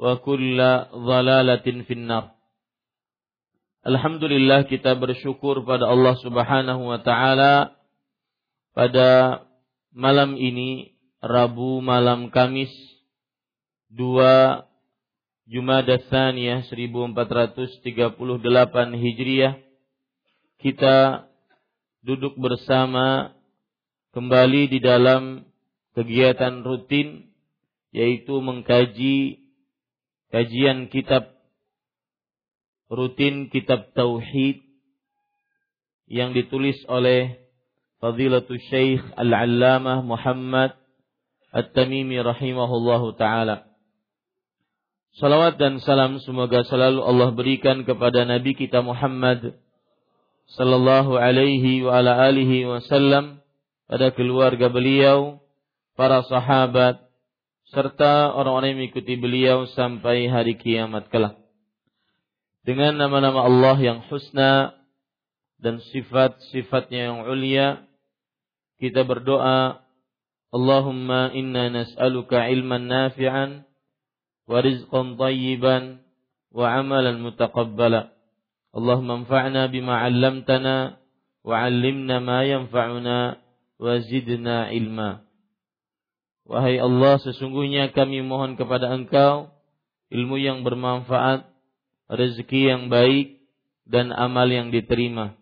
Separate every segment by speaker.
Speaker 1: وكل ضلالة في النار Alhamdulillah kita bersyukur pada Allah Subhanahu wa taala pada malam ini Rabu malam Kamis 2 Jumada Tsaniyah 1438 Hijriah kita duduk bersama kembali di dalam kegiatan rutin yaitu mengkaji kajian kitab rutin kitab tauhid yang ditulis oleh Fadilatul Syekh Al-Allamah Muhammad At-Tamimi rahimahullahu taala. Salawat dan salam semoga selalu Allah berikan kepada Nabi kita Muhammad sallallahu alaihi wa ala alihi wasallam pada keluarga beliau, para sahabat serta orang-orang yang mengikuti beliau sampai hari kiamat kelak. Dengan nama-nama Allah yang husna dan sifat-sifatnya yang ulia, kita berdoa, Allahumma inna nas'aluka ilman nafi'an wa rizqan tayyiban wa amalan mutaqabbala. Allahumma anfa'na bima 'allamtana wa 'allimna ma yanfa'una wa zidna ilma. Wahai Allah, sesungguhnya kami mohon kepada Engkau ilmu yang bermanfaat, rezeki yang baik, dan amal yang diterima.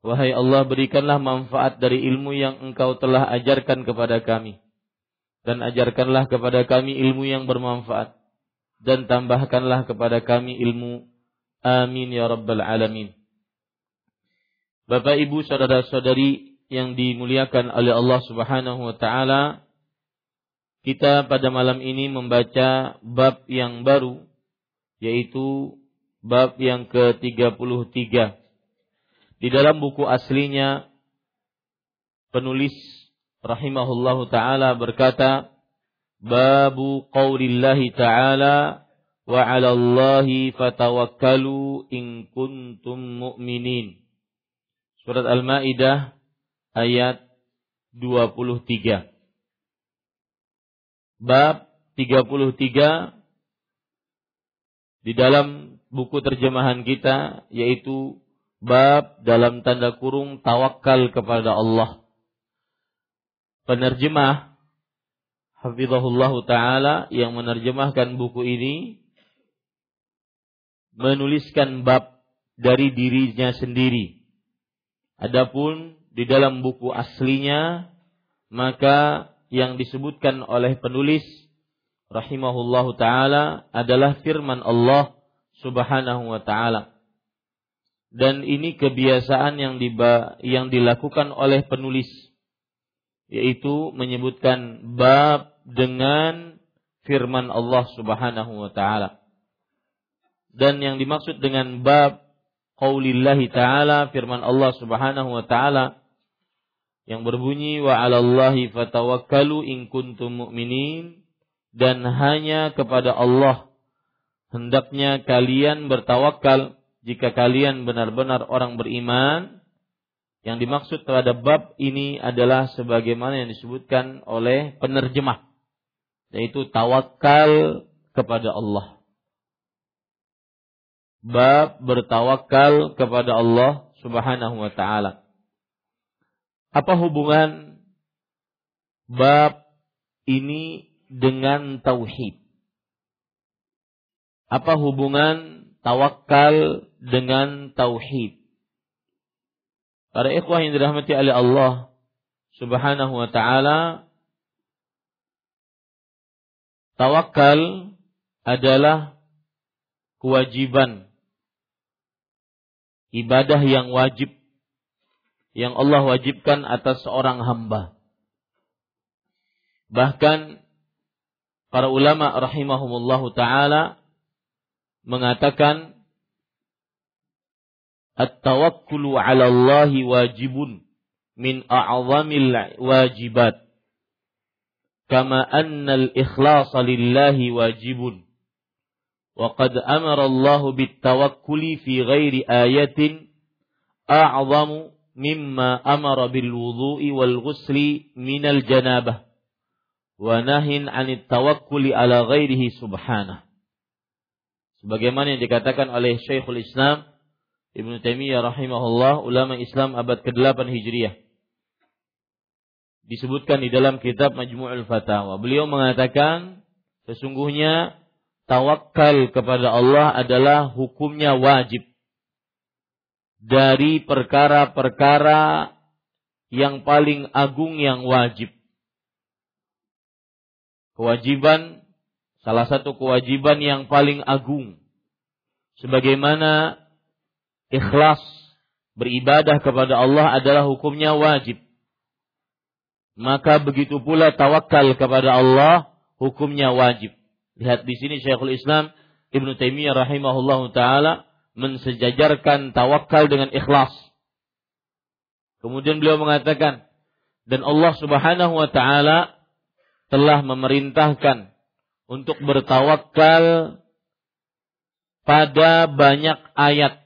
Speaker 1: Wahai Allah, berikanlah manfaat dari ilmu yang Engkau telah ajarkan kepada kami. Dan ajarkanlah kepada kami ilmu yang bermanfaat. Dan tambahkanlah kepada kami ilmu Amin ya rabbal alamin. Bapak Ibu saudara-saudari yang dimuliakan oleh Allah Subhanahu wa taala, kita pada malam ini membaca bab yang baru yaitu bab yang ke-33. Di dalam buku aslinya penulis rahimahullahu taala berkata, Babu qaulillahi ta'ala wa 'ala Allahi fatawakkalu in kuntum mu'minin. Surat Al-Maidah ayat 23. Bab 33 di dalam buku terjemahan kita yaitu bab dalam tanda kurung tawakal kepada Allah. Penerjemah Hafizahullah Ta'ala yang menerjemahkan buku ini menuliskan bab dari dirinya sendiri. Adapun di dalam buku aslinya maka yang disebutkan oleh penulis rahimahullahu taala adalah firman Allah Subhanahu wa taala dan ini kebiasaan yang diba, yang dilakukan oleh penulis yaitu menyebutkan bab dengan firman Allah Subhanahu wa taala. Dan yang dimaksud dengan bab qaulillahi taala firman Allah Subhanahu wa taala yang berbunyi wa 'alallahi fatawakkalu in kuntum mu'minin dan hanya kepada Allah hendaknya kalian bertawakal jika kalian benar-benar orang beriman. Yang dimaksud terhadap bab ini adalah sebagaimana yang disebutkan oleh penerjemah yaitu tawakal kepada Allah. Bab bertawakal kepada Allah Subhanahu wa taala apa hubungan bab ini dengan tauhid? Apa hubungan tawakal dengan tauhid? Para ikhwah yang dirahmati oleh Allah Subhanahu wa taala, tawakal adalah kewajiban ibadah yang wajib yang Allah wajibkan atas seorang hamba. Bahkan para ulama rahimahumullah taala mengatakan at-tawakkulu 'ala Allah wajibun min a'zamil wajibat kama anna al-ikhlas lillahi wajibun wa qad amara Allah bit-tawakkuli fi ghairi ayatin a'zamu mimma amara bil wudu'i wal ghusli minal janabah wa nahin 'anit tawakkuli ala ghairihi subhanah. Sebagaimana yang dikatakan oleh Syekhul Islam Ibnu Taimiyah rahimahullah, ulama Islam abad ke-8 Hijriah. Disebutkan di dalam kitab Majmu'ul Fatawa. Beliau mengatakan sesungguhnya tawakal kepada Allah adalah hukumnya wajib dari perkara-perkara yang paling agung yang wajib. Kewajiban, salah satu kewajiban yang paling agung. Sebagaimana ikhlas beribadah kepada Allah adalah hukumnya wajib. Maka begitu pula tawakal kepada Allah hukumnya wajib. Lihat di sini Syekhul Islam Ibnu Taimiyah rahimahullah taala mensejajarkan tawakal dengan ikhlas. Kemudian beliau mengatakan, dan Allah Subhanahu wa taala telah memerintahkan untuk bertawakal pada banyak ayat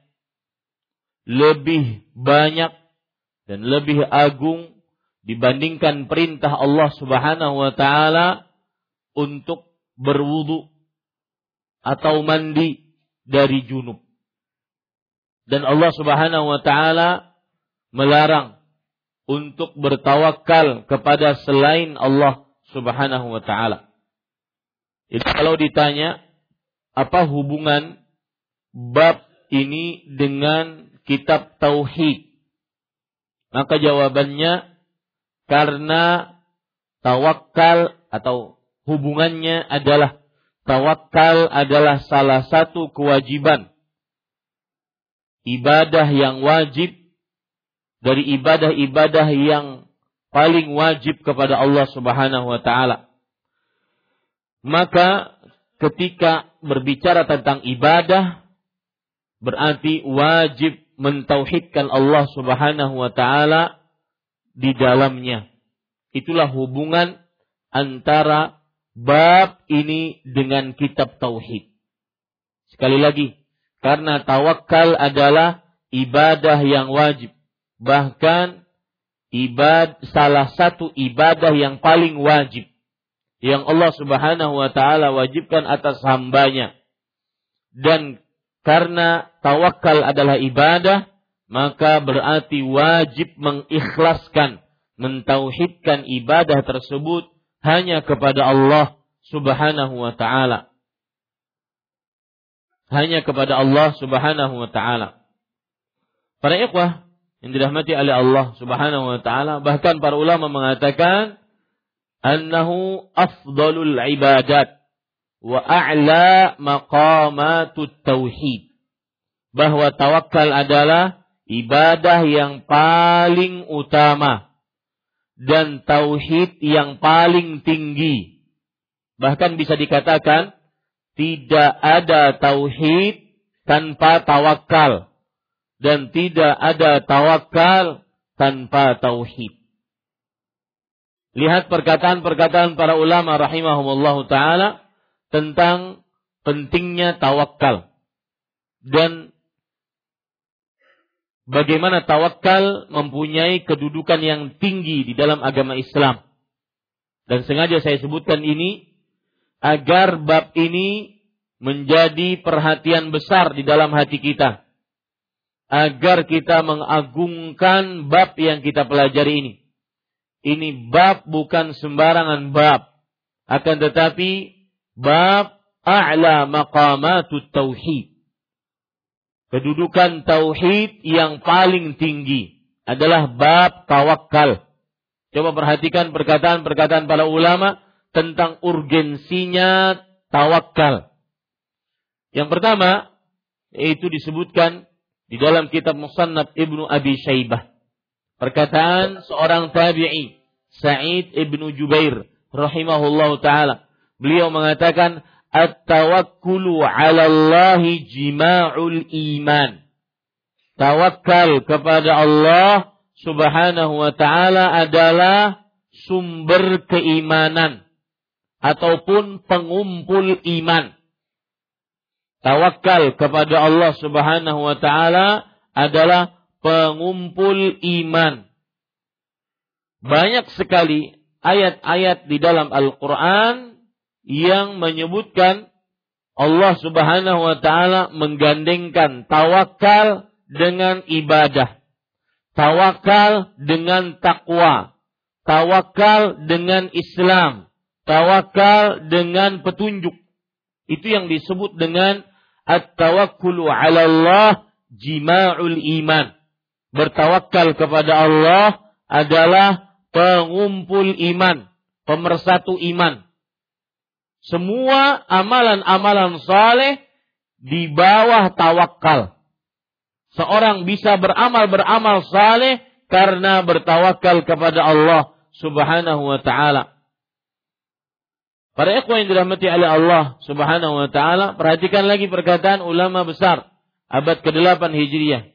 Speaker 1: lebih banyak dan lebih agung dibandingkan perintah Allah Subhanahu wa taala untuk berwudu atau mandi dari junub. Dan Allah Subhanahu wa taala melarang untuk bertawakal kepada selain Allah Subhanahu wa taala. Jadi kalau ditanya apa hubungan bab ini dengan kitab tauhid? Maka jawabannya karena tawakal atau hubungannya adalah tawakal adalah salah satu kewajiban ibadah yang wajib dari ibadah-ibadah yang paling wajib kepada Allah Subhanahu wa taala. Maka ketika berbicara tentang ibadah berarti wajib mentauhidkan Allah Subhanahu wa taala di dalamnya. Itulah hubungan antara bab ini dengan kitab tauhid. Sekali lagi, karena tawakal adalah ibadah yang wajib. Bahkan ibad salah satu ibadah yang paling wajib yang Allah Subhanahu wa taala wajibkan atas hambanya. Dan karena tawakal adalah ibadah, maka berarti wajib mengikhlaskan, mentauhidkan ibadah tersebut hanya kepada Allah Subhanahu wa taala hanya kepada Allah Subhanahu wa taala. Para ikhwah yang dirahmati oleh Allah Subhanahu wa taala, bahkan para ulama mengatakan annahu afdalul ibadat wa a'la maqamatut tauhid. bahwa tawakal adalah ibadah yang paling utama dan tauhid yang paling tinggi. Bahkan bisa dikatakan tidak ada tauhid tanpa tawakal dan tidak ada tawakal tanpa tauhid. Lihat perkataan-perkataan para ulama rahimahumullah taala tentang pentingnya tawakal dan bagaimana tawakal mempunyai kedudukan yang tinggi di dalam agama Islam. Dan sengaja saya sebutkan ini agar bab ini menjadi perhatian besar di dalam hati kita. Agar kita mengagungkan bab yang kita pelajari ini. Ini bab bukan sembarangan bab. Akan tetapi bab a'la maqamatut tauhid. Kedudukan tauhid yang paling tinggi adalah bab tawakal. Coba perhatikan perkataan-perkataan para ulama tentang urgensinya tawakal. Yang pertama, yaitu disebutkan di dalam kitab Musannaf Ibnu Abi Syaibah. Perkataan seorang tabi'i, Sa'id ibnu Jubair, rahimahullahu ta'ala. Beliau mengatakan, At-tawakkulu ala Allah jima'ul iman. Tawakal kepada Allah subhanahu wa ta'ala adalah sumber keimanan ataupun pengumpul iman. Tawakal kepada Allah Subhanahu wa taala adalah pengumpul iman. Banyak sekali ayat-ayat di dalam Al-Quran yang menyebutkan Allah Subhanahu wa Ta'ala menggandengkan tawakal dengan ibadah, tawakal dengan takwa, tawakal dengan Islam, tawakal dengan petunjuk. Itu yang disebut dengan at-tawakkulu 'ala Allah jima'ul iman bertawakal kepada Allah adalah pengumpul iman, pemersatu iman. Semua amalan-amalan saleh di bawah tawakal. Seorang bisa beramal-beramal saleh karena bertawakal kepada Allah Subhanahu wa taala. Para ikhwan yang dirahmati oleh Allah Subhanahu wa taala, perhatikan lagi perkataan ulama besar abad ke-8 Hijriah.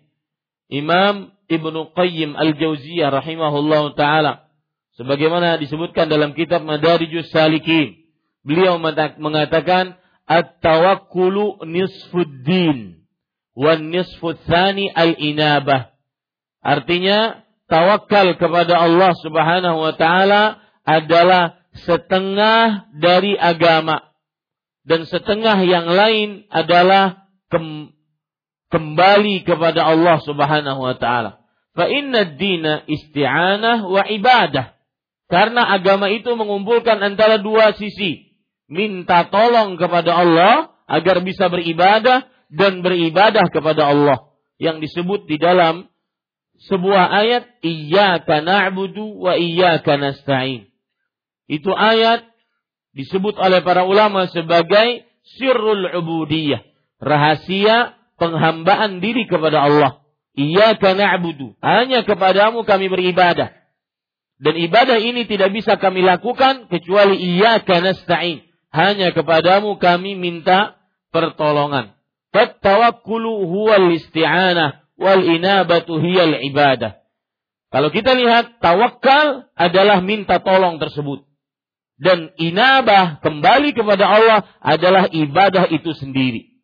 Speaker 1: Imam Ibnu Qayyim Al-Jauziyah rahimahullah taala sebagaimana disebutkan dalam kitab Madarijus Salikin beliau mengatakan at-tawakkulu nisfuddin wan al-inabah. Artinya tawakal kepada Allah Subhanahu wa taala adalah setengah dari agama dan setengah yang lain adalah kembali kepada Allah Subhanahu wa taala. Fa inna dina isti'anah wa ibadah. Karena agama itu mengumpulkan antara dua sisi. Minta tolong kepada Allah agar bisa beribadah dan beribadah kepada Allah. Yang disebut di dalam sebuah ayat, Iyaka na'budu wa iyaka nasta'in. Itu ayat disebut oleh para ulama sebagai sirrul ubudiyah. Rahasia penghambaan diri kepada Allah. Iyyaka na'budu. Hanya kepadamu kami beribadah. Dan ibadah ini tidak bisa kami lakukan kecuali iyyaka nasta'in. Hanya kepadamu kami minta pertolongan. Fattawakkulu huwal isti'anah wal inabatu hiyal ibadah. Kalau kita lihat tawakal adalah minta tolong tersebut. Dan inabah kembali kepada Allah adalah ibadah itu sendiri.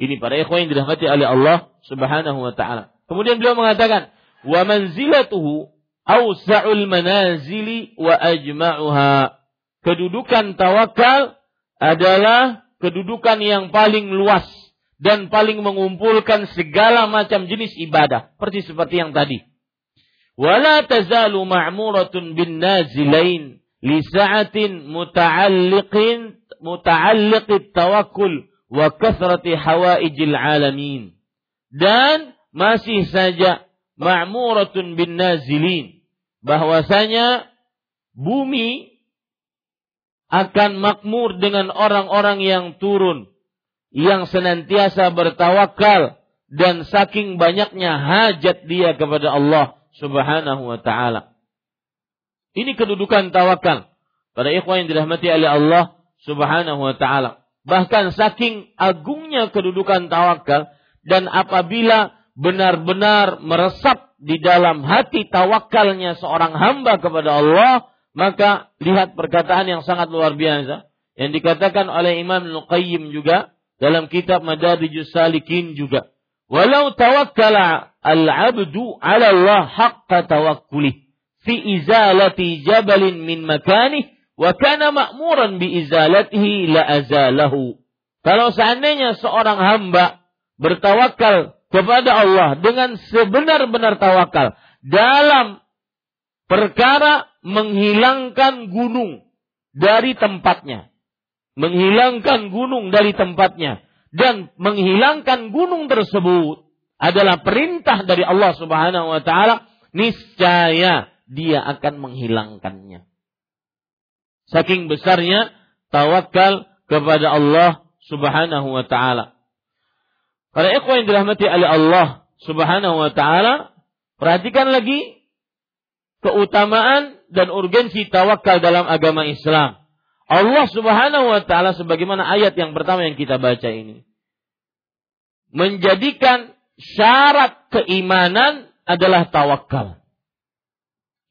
Speaker 1: Ini para ikhwan yang dirahmati oleh Allah Subhanahu wa taala. Kemudian beliau mengatakan, "Wa manzilatuhu awsa'ul manazili wa ajma'uha." Kedudukan tawakal adalah kedudukan yang paling luas dan paling mengumpulkan segala macam jenis ibadah, seperti seperti yang tadi. Wala tazalu ma'muratun bin li sa'atin muta'alliqin muta'alliqit tawakkul wa kasrati hawaijil alamin. Dan masih saja ma'muratun bin nazilin. Bahwasanya bumi akan makmur dengan orang-orang yang turun. yang senantiasa bertawakal dan saking banyaknya hajat dia kepada Allah Subhanahu wa taala. Ini kedudukan tawakal. Para ikhwan yang dirahmati oleh Allah Subhanahu wa taala. Bahkan saking agungnya kedudukan tawakal dan apabila benar-benar meresap di dalam hati tawakalnya seorang hamba kepada Allah, maka lihat perkataan yang sangat luar biasa yang dikatakan oleh Imam Al-Qayyim juga dalam kitab Madarijus Salikin juga. Walau tawakkala al-'abdu 'ala Allah haqqa tawakkuli fi izalati jabalin min makanih wa kana ma'muran bi izalatihi la azalahu. Kalau seandainya seorang hamba bertawakal kepada Allah dengan sebenar-benar tawakal dalam perkara menghilangkan gunung dari tempatnya. Menghilangkan gunung dari tempatnya. Dan menghilangkan gunung tersebut adalah perintah dari Allah subhanahu wa ta'ala. Niscaya dia akan menghilangkannya. Saking besarnya tawakal kepada Allah subhanahu wa ta'ala. Para ikhwan yang dirahmati oleh Allah subhanahu wa ta'ala. Perhatikan lagi keutamaan dan urgensi tawakal dalam agama Islam. Allah Subhanahu wa taala sebagaimana ayat yang pertama yang kita baca ini menjadikan syarat keimanan adalah tawakal.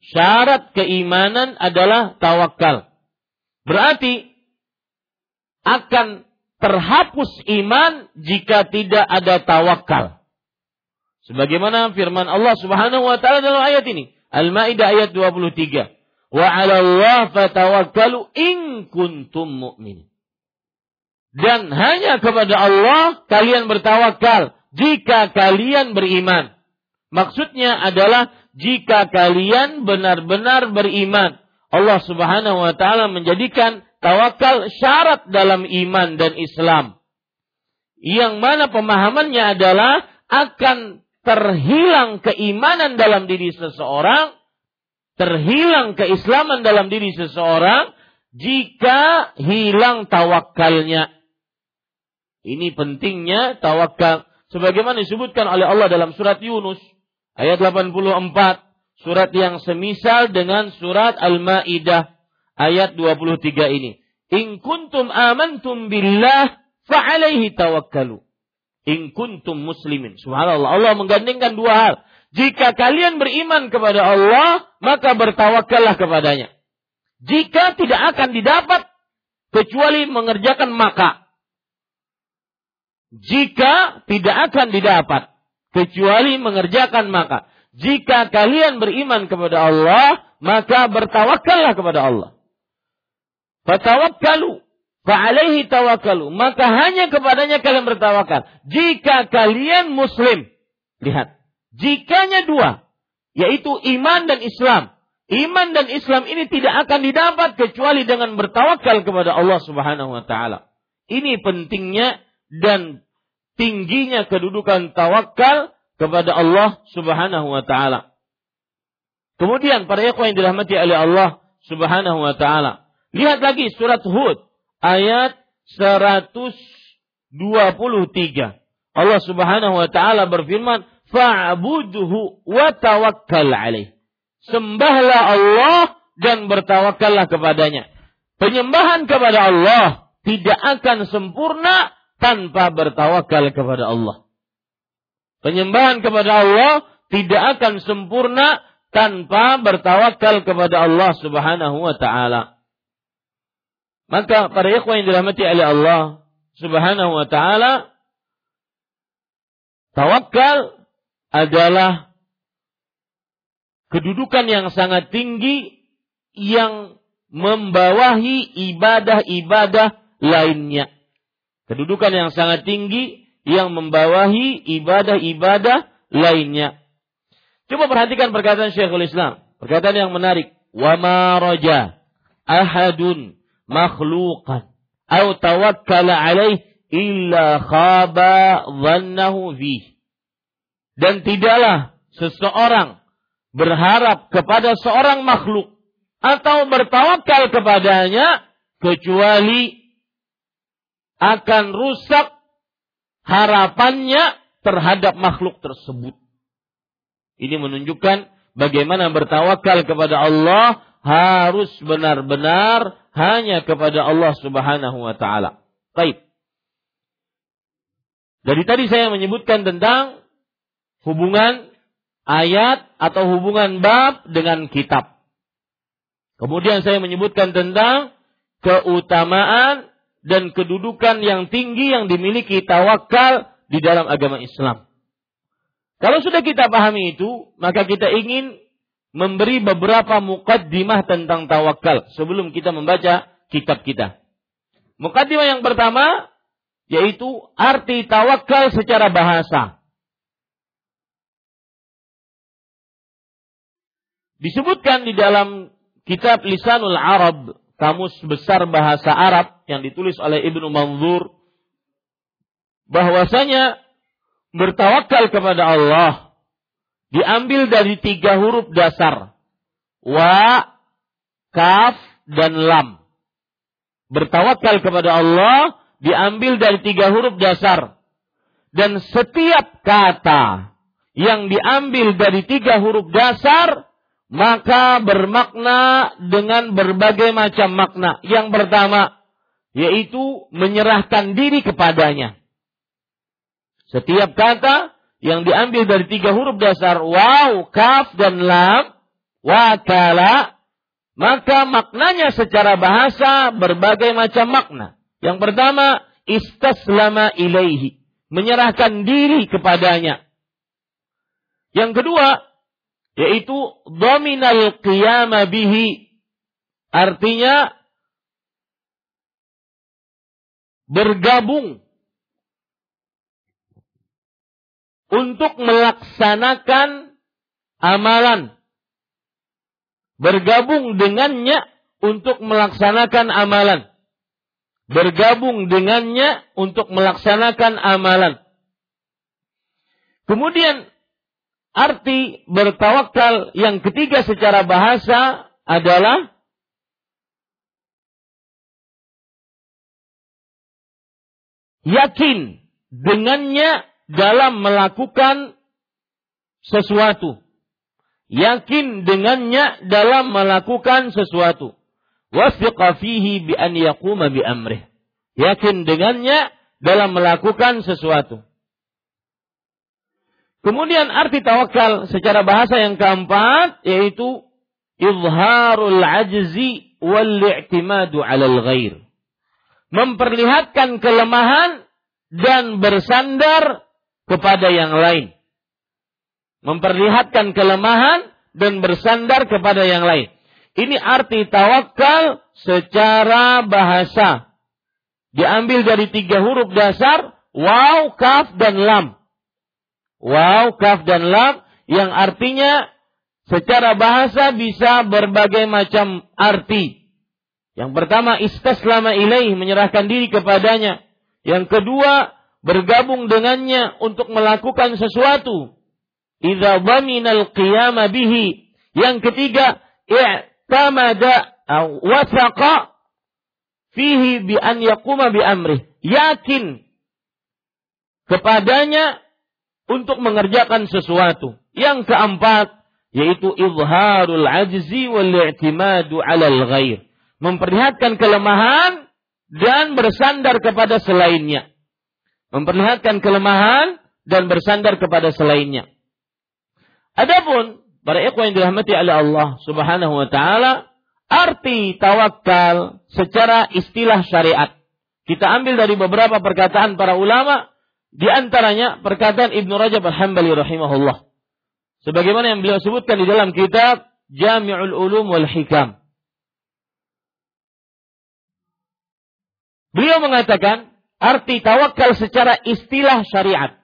Speaker 1: Syarat keimanan adalah tawakal. Berarti akan terhapus iman jika tidak ada tawakal. Sebagaimana firman Allah Subhanahu wa taala dalam ayat ini, Al-Maidah ayat 23. Wa 'ala Allah fatawakkalu in kuntum mu'min. Dan hanya kepada Allah kalian bertawakal jika kalian beriman. Maksudnya adalah jika kalian benar-benar beriman. Allah Subhanahu wa taala menjadikan tawakal syarat dalam iman dan Islam. Yang mana pemahamannya adalah akan terhilang keimanan dalam diri seseorang, terhilang keislaman dalam diri seseorang jika hilang tawakalnya. Ini pentingnya tawakal. Sebagaimana disebutkan oleh Allah dalam surat Yunus ayat 84, surat yang semisal dengan surat Al-Maidah ayat 23 ini. In kuntum amantum billah fa'alaihi tawakkalu. In kuntum muslimin. Subhanallah. Allah menggandengkan dua hal. Jika kalian beriman kepada Allah, maka bertawakallah kepadanya. Jika tidak akan didapat kecuali mengerjakan maka. Jika tidak akan didapat kecuali mengerjakan maka. Jika kalian beriman kepada Allah, maka bertawakallah kepada Allah. Fatawakkalu Fa'alaihi tawakalu. Maka hanya kepadanya kalian bertawakal. Jika kalian muslim. Lihat. Jikanya dua. Yaitu iman dan Islam. Iman dan Islam ini tidak akan didapat kecuali dengan bertawakal kepada Allah subhanahu wa ta'ala. Ini pentingnya dan tingginya kedudukan tawakal kepada Allah subhanahu wa ta'ala. Kemudian para ikhwan yang dirahmati oleh Allah subhanahu wa ta'ala. Lihat lagi surat Hud ayat 123. Allah Subhanahu wa taala berfirman, "Fa'budhu wa tawakkal alaih." Sembahlah Allah dan bertawakallah kepadanya. Penyembahan kepada Allah tidak akan sempurna tanpa bertawakal kepada Allah. Penyembahan kepada Allah tidak akan sempurna tanpa bertawakal kepada Allah Subhanahu wa taala. Maka para ikhwan yang dirahmati oleh Allah Subhanahu wa taala tawakal adalah kedudukan yang sangat tinggi yang membawahi ibadah-ibadah lainnya. Kedudukan yang sangat tinggi yang membawahi ibadah-ibadah lainnya. Coba perhatikan perkataan Syekhul Islam. Perkataan yang menarik. Wa ma raja ahadun makhluqan atau tawakkala alaih illa khaba dhannahu fih. Dan tidaklah seseorang berharap kepada seorang makhluk atau bertawakal kepadanya kecuali akan rusak harapannya terhadap makhluk tersebut. Ini menunjukkan bagaimana bertawakal kepada Allah harus benar-benar hanya kepada Allah Subhanahu wa taala. Baik. Dari tadi saya menyebutkan tentang hubungan ayat atau hubungan bab dengan kitab. Kemudian saya menyebutkan tentang keutamaan dan kedudukan yang tinggi yang dimiliki tawakal di dalam agama Islam. Kalau sudah kita pahami itu, maka kita ingin memberi beberapa mukaddimah tentang tawakal sebelum kita membaca kitab kita. Mukaddimah yang pertama yaitu arti tawakal secara bahasa. Disebutkan di dalam kitab Lisanul Arab, kamus besar bahasa Arab yang ditulis oleh Ibnu Manzur bahwasanya bertawakal kepada Allah diambil dari tiga huruf dasar. Wa, kaf, dan lam. Bertawakal kepada Allah diambil dari tiga huruf dasar. Dan setiap kata yang diambil dari tiga huruf dasar, maka bermakna dengan berbagai macam makna. Yang pertama, yaitu menyerahkan diri kepadanya. Setiap kata yang diambil dari tiga huruf dasar waw, kaf, dan lam, wakala, maka maknanya secara bahasa berbagai macam makna. Yang pertama, istaslama ilaihi, menyerahkan diri kepadanya. Yang kedua, yaitu dominal qiyama bihi, artinya bergabung untuk melaksanakan amalan. Bergabung dengannya untuk melaksanakan amalan. Bergabung dengannya untuk melaksanakan amalan. Kemudian arti bertawakal yang ketiga secara bahasa adalah yakin dengannya dalam melakukan sesuatu. Yakin dengannya dalam melakukan sesuatu. Wasfiqa fihi bi an yaquma bi amrih. Yakin dengannya dalam melakukan sesuatu. Kemudian arti tawakal secara bahasa yang keempat yaitu izharul ajzi wal i'timadu 'alal ghair. Memperlihatkan kelemahan dan bersandar kepada yang lain. Memperlihatkan kelemahan dan bersandar kepada yang lain. Ini arti tawakal secara bahasa. Diambil dari tiga huruf dasar, waw, kaf, dan lam. Waw, kaf, dan lam yang artinya secara bahasa bisa berbagai macam arti. Yang pertama, istaslama ilaih, menyerahkan diri kepadanya. Yang kedua, bergabung dengannya untuk melakukan sesuatu. Idza dhaminal qiyama bihi. Yang ketiga, i'tamada wasaqa fihi bi an yaquma bi amrih. Yakin kepadanya untuk mengerjakan sesuatu. Yang keempat, yaitu izharul ajzi wal i'timadu 'alal ghair. Memperlihatkan kelemahan dan bersandar kepada selainnya memperlihatkan kelemahan dan bersandar kepada selainnya. Adapun para ikhwan yang dirahmati oleh Allah Subhanahu wa taala, arti tawakal secara istilah syariat. Kita ambil dari beberapa perkataan para ulama, di antaranya perkataan Ibnu Rajab Al-Hambali rahimahullah. Sebagaimana yang beliau sebutkan di dalam kitab Jami'ul Ulum wal Hikam. Beliau mengatakan, arti tawakal secara istilah syariat.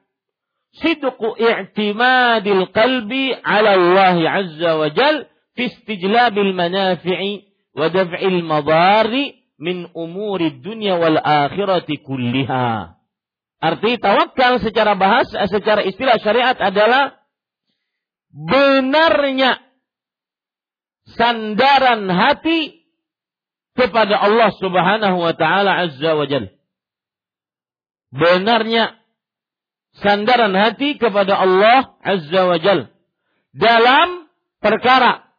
Speaker 1: Sidqu i'timadil qalbi ala Allah azza wa jal fi istijlabil manafi'i wa daf'il madari min umuri dunya wal akhirati kulliha. Arti tawakal secara bahasa, secara istilah syariat adalah benarnya sandaran hati kepada Allah Subhanahu wa taala azza wa jalla. Benarnya sandaran hati kepada Allah Azza wa Jal dalam perkara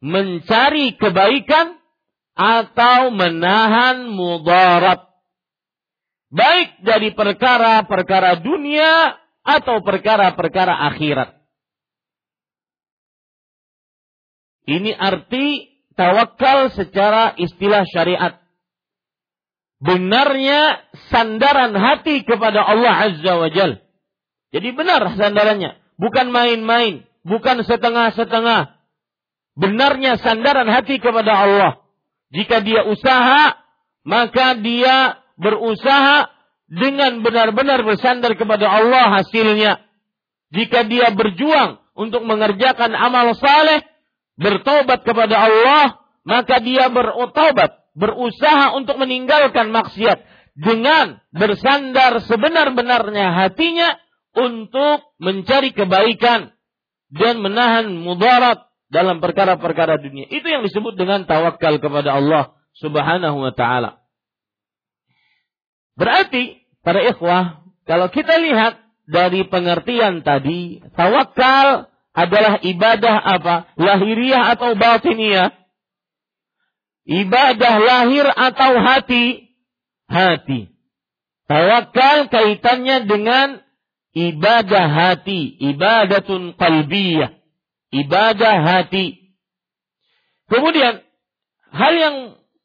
Speaker 1: mencari kebaikan atau menahan mudarat baik dari perkara-perkara dunia atau perkara-perkara akhirat. Ini arti tawakal secara istilah syariat benarnya sandaran hati kepada Allah Azza wa Jal. Jadi benar sandarannya, bukan main-main, bukan setengah-setengah. Benarnya sandaran hati kepada Allah. Jika dia usaha, maka dia berusaha dengan benar-benar bersandar kepada Allah hasilnya. Jika dia berjuang untuk mengerjakan amal saleh, bertobat kepada Allah, maka dia bertobat berusaha untuk meninggalkan maksiat dengan bersandar sebenar-benarnya hatinya untuk mencari kebaikan dan menahan mudarat dalam perkara-perkara dunia. Itu yang disebut dengan tawakal kepada Allah Subhanahu wa taala. Berarti para ikhwah, kalau kita lihat dari pengertian tadi, tawakal adalah ibadah apa? Lahiriah atau batiniah? Ibadah lahir atau hati? Hati. Tawakal kaitannya dengan ibadah hati, ibadatun qalbiyah, ibadah hati. Kemudian hal yang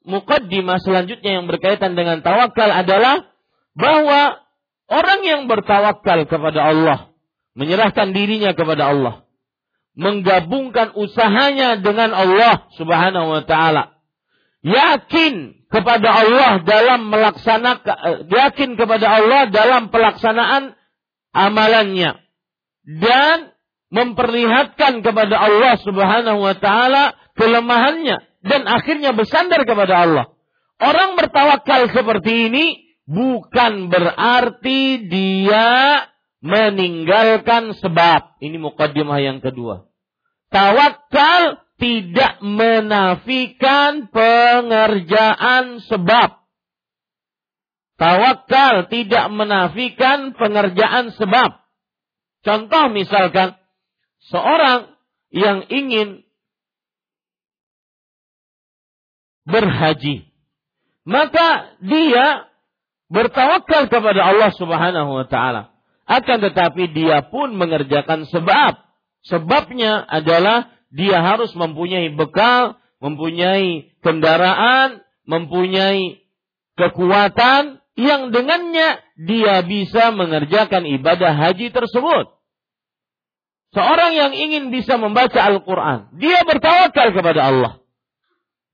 Speaker 1: mukaddimah selanjutnya yang berkaitan dengan tawakal adalah bahwa orang yang bertawakal kepada Allah, menyerahkan dirinya kepada Allah, menggabungkan usahanya dengan Allah Subhanahu wa taala, yakin kepada Allah dalam melaksanakan yakin kepada Allah dalam pelaksanaan amalannya dan memperlihatkan kepada Allah Subhanahu wa taala kelemahannya dan akhirnya bersandar kepada Allah. Orang bertawakal seperti ini bukan berarti dia meninggalkan sebab. Ini mukaddimah yang kedua. Tawakal tidak menafikan pengerjaan sebab. Tawakal tidak menafikan pengerjaan sebab. Contoh misalkan seorang yang ingin berhaji, maka dia bertawakal kepada Allah Subhanahu wa taala. Akan tetapi dia pun mengerjakan sebab. Sebabnya adalah dia harus mempunyai bekal, mempunyai kendaraan, mempunyai kekuatan yang dengannya dia bisa mengerjakan ibadah haji tersebut. Seorang yang ingin bisa membaca Al-Quran, dia bertawakal kepada Allah.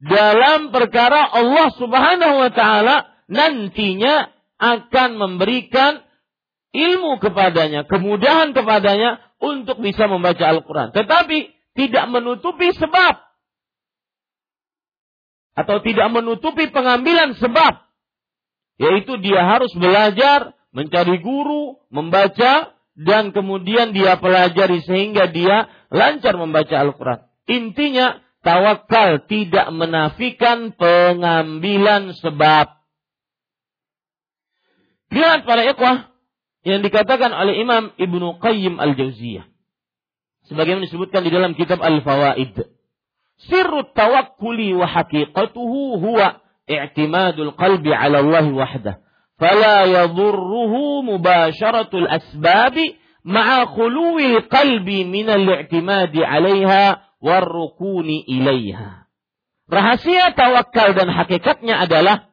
Speaker 1: Dalam perkara Allah subhanahu wa ta'ala nantinya akan memberikan ilmu kepadanya, kemudahan kepadanya untuk bisa membaca Al-Quran. Tetapi tidak menutupi sebab atau tidak menutupi pengambilan sebab yaitu dia harus belajar mencari guru membaca dan kemudian dia pelajari sehingga dia lancar membaca Al-Quran. Intinya tawakal tidak menafikan pengambilan sebab. Lihat para ikhwah yang dikatakan oleh Imam Ibnu Qayyim Al-Jauziyah sebagaimana disebutkan di dalam kitab Al-Fawaid. Sirru tawakkuli wa haqiqatuhu huwa i'timadul qalbi 'ala Allah wahdah. Fala yadhurruhu mubasharatul asbabi ma'a khuluwi qalbi min al-i'timadi 'alaiha warrukuni ilaiha. Rahasia tawakal dan hakikatnya adalah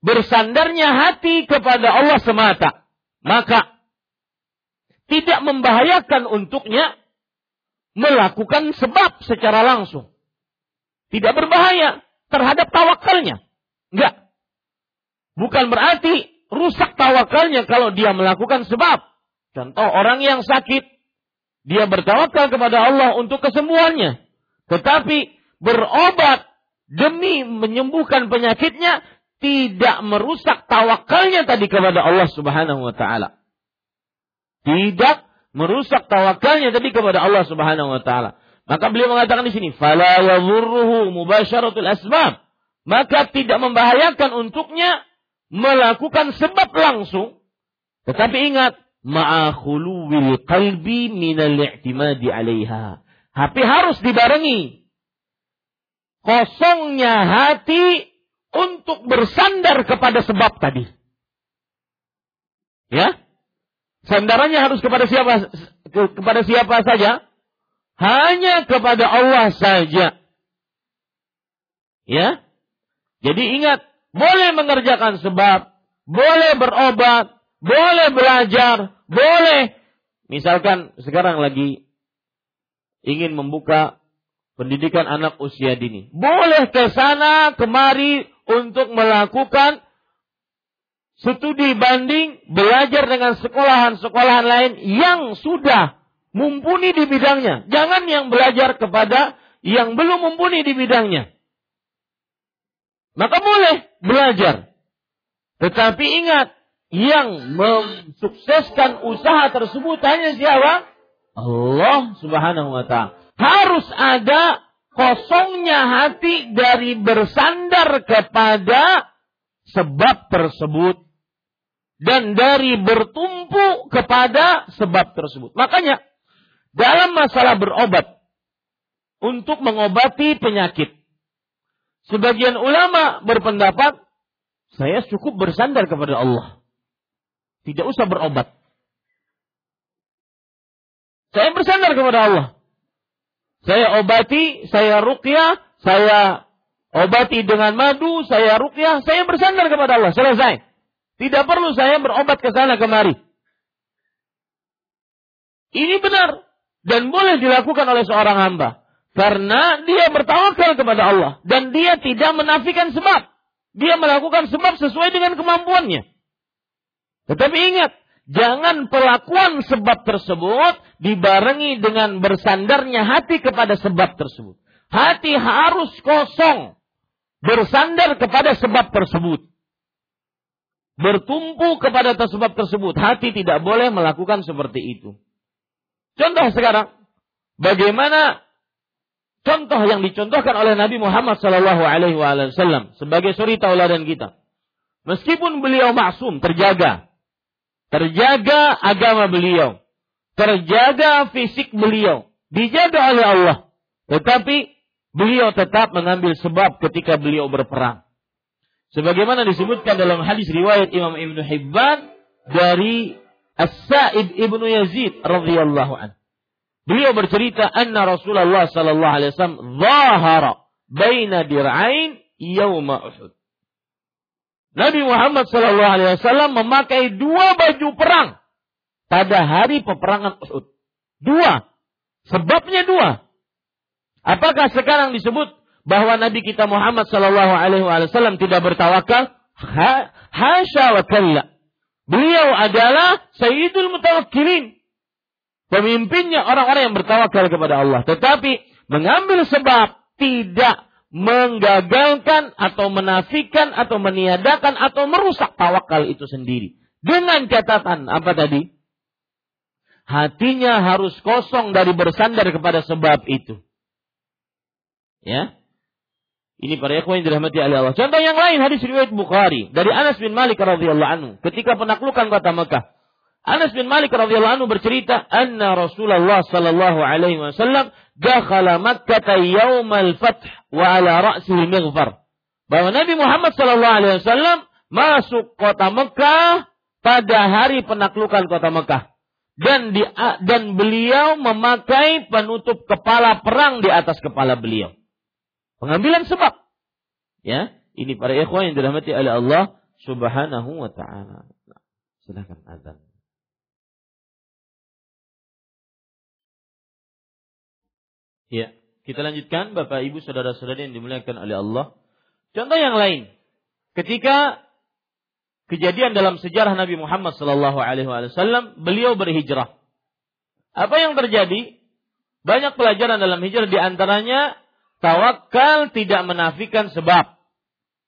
Speaker 1: bersandarnya hati kepada Allah semata. Maka tidak membahayakan untuknya melakukan sebab secara langsung. Tidak berbahaya terhadap tawakalnya. Enggak. Bukan berarti rusak tawakalnya kalau dia melakukan sebab. Contoh orang yang sakit, dia bertawakal kepada Allah untuk kesembuhannya. Tetapi berobat demi menyembuhkan penyakitnya tidak merusak tawakalnya tadi kepada Allah Subhanahu wa taala. Tidak merusak tawakalnya tadi kepada Allah Subhanahu wa taala. Maka beliau mengatakan di sini, "Fala yadhurruhu mubasharatul asbab." Maka tidak membahayakan untuknya melakukan sebab langsung. Tetapi ingat, ma'a khuluwil qalbi minal i'timadi 'alaiha. Tapi harus dibarengi kosongnya hati untuk bersandar kepada sebab tadi. Ya? Sandarannya harus kepada siapa kepada siapa saja? Hanya kepada Allah saja. Ya? Jadi ingat, boleh mengerjakan sebab, boleh berobat, boleh belajar, boleh. Misalkan sekarang lagi ingin membuka pendidikan anak usia dini. Boleh ke sana kemari untuk melakukan studi banding belajar dengan sekolahan-sekolahan lain yang sudah mumpuni di bidangnya. Jangan yang belajar kepada yang belum mumpuni di bidangnya. Maka boleh belajar. Tetapi ingat, yang mensukseskan usaha tersebut hanya siapa? Allah Subhanahu wa taala. Harus ada kosongnya hati dari bersandar kepada sebab tersebut dan dari bertumpu kepada sebab tersebut. Makanya dalam masalah berobat untuk mengobati penyakit Sebagian ulama berpendapat saya cukup bersandar kepada Allah. Tidak usah berobat. Saya bersandar kepada Allah. Saya obati, saya ruqyah, saya obati dengan madu, saya ruqyah, saya bersandar kepada Allah. Selesai. Tidak perlu saya berobat ke sana kemari. Ini benar dan boleh dilakukan oleh seorang hamba. Karena dia bertawakal kepada Allah. Dan dia tidak menafikan sebab. Dia melakukan sebab sesuai dengan kemampuannya. Tetapi ingat, jangan pelakuan sebab tersebut dibarengi dengan bersandarnya hati kepada sebab tersebut. Hati harus kosong. Bersandar kepada sebab tersebut. Bertumpu kepada sebab tersebut. Hati tidak boleh melakukan seperti itu. Contoh sekarang. Bagaimana contoh yang dicontohkan oleh Nabi Muhammad Sallallahu Alaihi Wasallam sebagai suri tauladan kita. Meskipun beliau maksum, terjaga, terjaga agama beliau, terjaga fisik beliau, dijaga oleh Allah, tetapi beliau tetap mengambil sebab ketika beliau berperang. Sebagaimana disebutkan dalam hadis riwayat Imam Ibn Hibban dari As-Sa'ib Ibnu Yazid radhiyallahu anhu. Beliau bercerita anna Rasulullah sallallahu alaihi wasallam zahara baina dir'ain yauma Uhud. Nabi Muhammad sallallahu alaihi wasallam memakai dua baju perang pada hari peperangan Uhud. Dua. Sebabnya dua. Apakah sekarang disebut bahwa Nabi kita Muhammad sallallahu alaihi wasallam tidak bertawakal? Ha, hasya wa kalla. Beliau adalah Sayyidul Mutawakkilin Pemimpinnya orang-orang yang bertawakal kepada Allah. Tetapi mengambil sebab tidak menggagalkan atau menafikan atau meniadakan atau merusak tawakal itu sendiri. Dengan catatan apa tadi? Hatinya harus kosong dari bersandar kepada sebab itu. Ya. Ini para ikhwan yang dirahmati oleh Allah. Contoh yang lain hadis riwayat Bukhari dari Anas bin Malik radhiyallahu anhu ketika penaklukan kota Mekah. Anas bin Malik radhiyallahu anhu bercerita, "Anna Rasulullah sallallahu alaihi wasallam dakhala Makkah yaumal fath wa ala ra'sihi mighfar." Bahwa Nabi Muhammad sallallahu alaihi wasallam masuk kota Mekah pada hari penaklukan kota Mekah. Dan di, dan beliau memakai penutup kepala perang di atas kepala beliau. Pengambilan sebab. Ya, ini para ikhwan yang dirahmati oleh Allah Subhanahu wa taala. Silakan azan. Ya, kita lanjutkan Bapak Ibu saudara-saudari yang dimuliakan oleh Allah. Contoh yang lain, ketika kejadian dalam sejarah Nabi Muhammad Sallallahu Alaihi Wasallam, beliau berhijrah. Apa yang terjadi? Banyak pelajaran dalam hijrah di antaranya tawakal tidak menafikan sebab.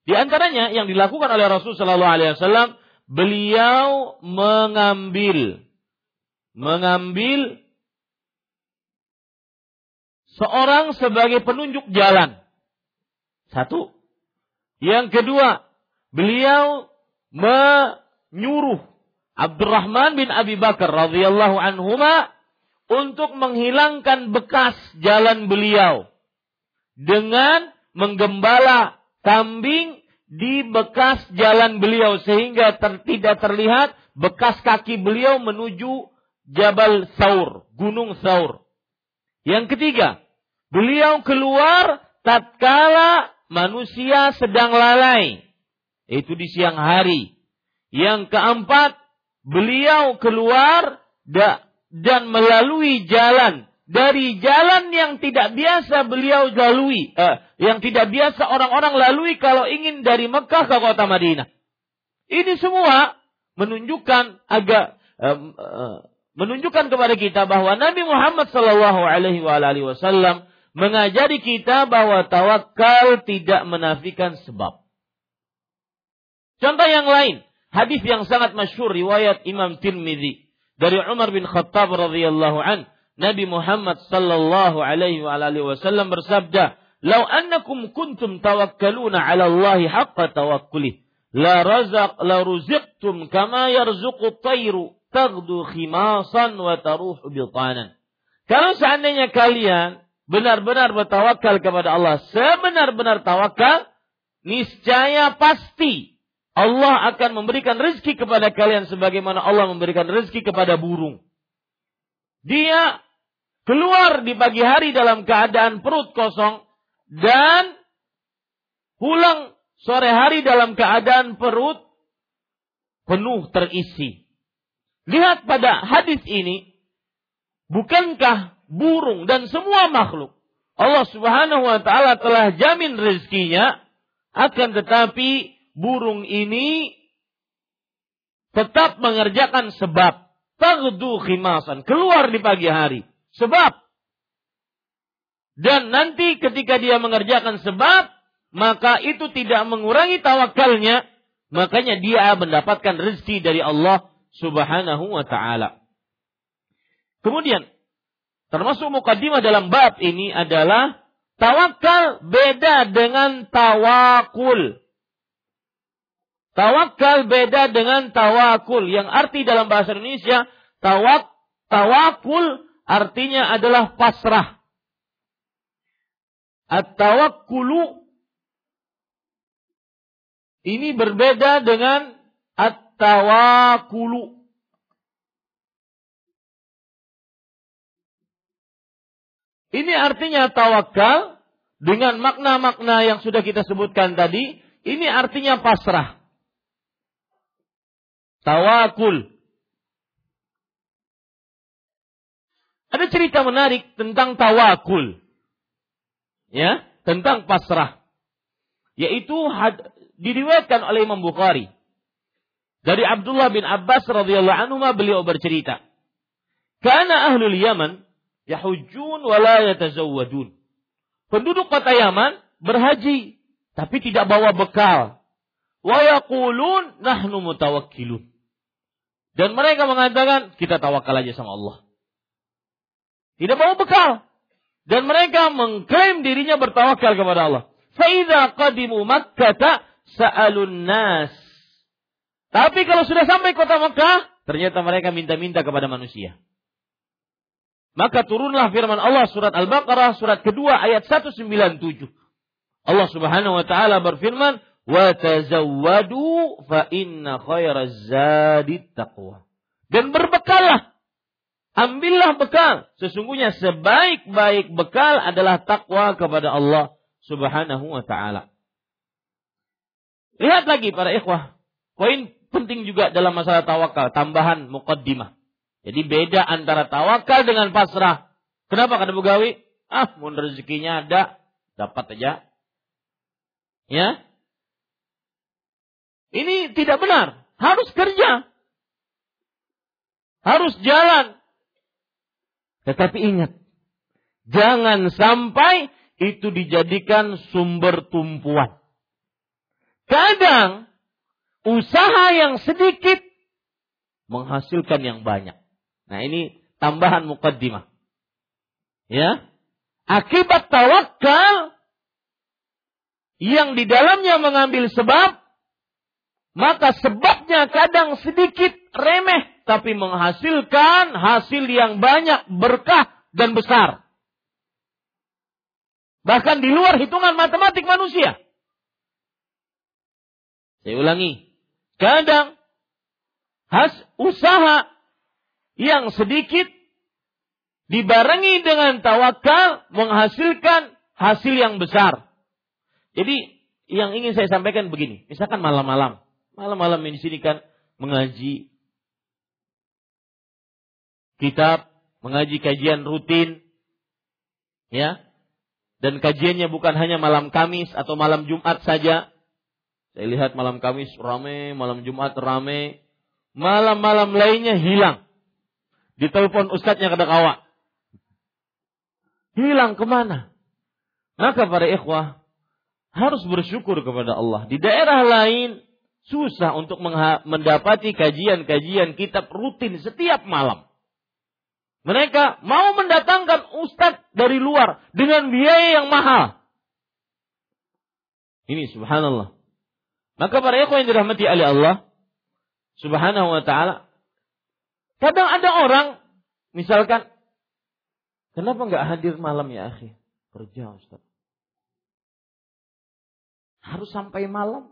Speaker 1: Di antaranya yang dilakukan oleh Rasul Sallallahu Alaihi Wasallam, beliau mengambil mengambil seorang sebagai penunjuk jalan. Satu. Yang kedua, beliau menyuruh Abdurrahman bin Abi Bakar radhiyallahu anhuma untuk menghilangkan bekas jalan beliau dengan menggembala kambing di bekas jalan beliau sehingga ter, tidak terlihat bekas kaki beliau menuju Jabal Saur, Gunung Saur. Yang ketiga, beliau keluar tatkala manusia sedang lalai, itu di siang hari. Yang keempat, beliau keluar dan melalui jalan dari jalan yang tidak biasa beliau lalui, eh, yang tidak biasa orang-orang lalui kalau ingin dari Mekah ke kota Madinah. Ini semua menunjukkan agak eh, menunjukkan kepada kita bahwa Nabi Muhammad Wasallam mengajari kita bahwa tawakal tidak menafikan sebab. Contoh yang lain, hadis yang sangat masyhur riwayat Imam Tirmidzi dari Umar bin Khattab radhiyallahu an Nabi Muhammad sallallahu alaihi wa alihi wasallam bersabda, "Lau annakum kuntum tawakkaluna 'ala Allah haqqa tawakkuli, la razaq la ruziqtum kama yarzuqu tayru taghdu khimasan wa taruhu bitanan." Kalau seandainya kalian benar-benar bertawakal kepada Allah, sebenar-benar tawakal, niscaya pasti Allah akan memberikan rezeki kepada kalian sebagaimana Allah memberikan rezeki kepada burung. Dia keluar di pagi hari dalam keadaan perut kosong dan pulang sore hari dalam keadaan perut penuh terisi. Lihat pada hadis ini, bukankah burung dan semua makhluk Allah Subhanahu wa taala telah jamin rezekinya akan tetapi burung ini tetap mengerjakan sebab. Tagdu khimasan. Keluar di pagi hari. Sebab. Dan nanti ketika dia mengerjakan sebab, maka itu tidak mengurangi tawakalnya. Makanya dia mendapatkan rezeki dari Allah subhanahu wa ta'ala. Kemudian, termasuk mukadimah dalam bab ini adalah tawakal beda dengan tawakul. Tawakal beda dengan tawakul. Yang arti dalam bahasa Indonesia, tawak, tawakul artinya adalah pasrah. At-tawakkulu ini berbeda dengan at-tawakulu. Ini artinya tawakal dengan makna-makna yang sudah kita sebutkan tadi. Ini artinya pasrah. Tawakul. Ada cerita menarik tentang tawakul. Ya, tentang pasrah. Yaitu had, diriwayatkan oleh Imam Bukhari. Dari Abdullah bin Abbas radhiyallahu anhu beliau bercerita. Karena ahlul Yaman yahujun wa la yatazawwadun. Penduduk kota Yaman berhaji tapi tidak bawa bekal. Wa nahnu mutawakkilun. Dan mereka mengatakan, kita tawakal aja sama Allah. Tidak bawa bekal. Dan mereka mengklaim dirinya bertawakal kepada Allah. Faidah qadimu Makkah sa'alun nas. Tapi kalau sudah sampai kota Makkah, ternyata mereka minta-minta kepada manusia. Maka turunlah firman Allah surat Al-Baqarah surat kedua ayat 197. Allah Subhanahu wa taala berfirman, wa tazawwadu fa inna khairaz taqwa. Dan berbekallah. Ambillah bekal. Sesungguhnya sebaik-baik bekal adalah takwa kepada Allah Subhanahu wa taala. Lihat lagi para ikhwah. Poin penting juga dalam masalah tawakal, tambahan muqaddimah. Jadi beda antara tawakal dengan pasrah. Kenapa kata Bugawi? Ah, mun rezekinya ada, dapat aja. Ya, ini tidak benar. Harus kerja. Harus jalan. Tetapi ingat, jangan sampai itu dijadikan sumber tumpuan. Kadang usaha yang sedikit menghasilkan yang banyak. Nah, ini tambahan mukaddimah. Ya. Akibat tawakal yang di dalamnya mengambil sebab maka sebabnya kadang sedikit remeh tapi menghasilkan hasil yang banyak berkah dan besar. Bahkan di luar hitungan matematik manusia. Saya ulangi. Kadang has usaha yang sedikit dibarengi dengan tawakal menghasilkan hasil yang besar. Jadi yang ingin saya sampaikan begini, misalkan malam-malam, malam-malam di sini kan mengaji kitab, mengaji kajian rutin, ya, dan kajiannya bukan hanya malam Kamis atau malam Jumat saja. Saya lihat malam Kamis rame, malam Jumat rame, malam-malam lainnya hilang. Ditelepon ustadznya ke kawa. Hilang ke mana? Maka para ikhwah harus bersyukur kepada Allah. Di daerah lain susah untuk mendapati kajian-kajian kitab rutin setiap malam. Mereka mau mendatangkan ustadz dari luar dengan biaya yang mahal. Ini subhanallah. Maka para ikhwan yang dirahmati oleh Allah subhanahu wa ta'ala. Kadang ada orang, misalkan, kenapa nggak hadir malam ya akhi? Kerja ustadz. Harus sampai malam.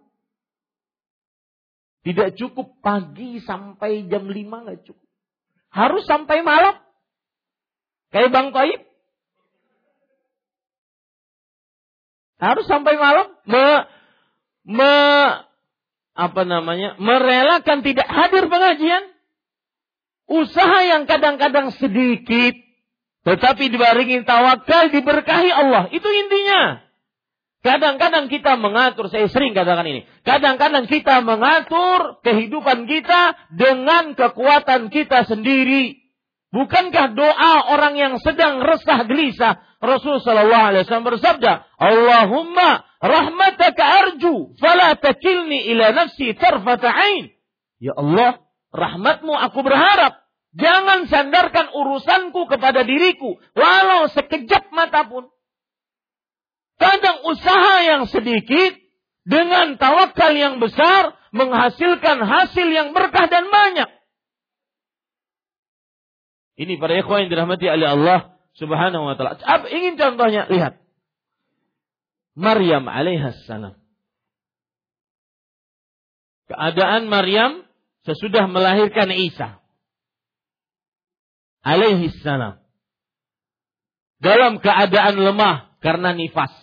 Speaker 1: Tidak cukup pagi sampai jam 5 nggak cukup. Harus sampai malam. Kayak Bang Taib. Harus sampai malam me, me apa namanya? merelakan tidak hadir pengajian. Usaha yang kadang-kadang sedikit tetapi dibaringin tawakal diberkahi Allah. Itu intinya. Kadang-kadang kita mengatur, saya sering katakan ini. Kadang-kadang kita mengatur kehidupan kita dengan kekuatan kita sendiri. Bukankah doa orang yang sedang resah gelisah? Rasul sallallahu alaihi wasallam bersabda, "Allahumma rahmataka arju, fala takilni ila nafsi tarfata ain." Ya Allah, rahmatmu aku berharap. Jangan sandarkan urusanku kepada diriku, walau sekejap mata pun. Kadang usaha yang sedikit dengan tawakal yang besar menghasilkan hasil yang berkah dan banyak. Ini para ikhwan yang dirahmati oleh Allah Subhanahu wa taala. Ingin contohnya, lihat. Maryam alaihissalam. Keadaan Maryam sesudah melahirkan Isa alaihissalam. Dalam keadaan lemah karena nifas.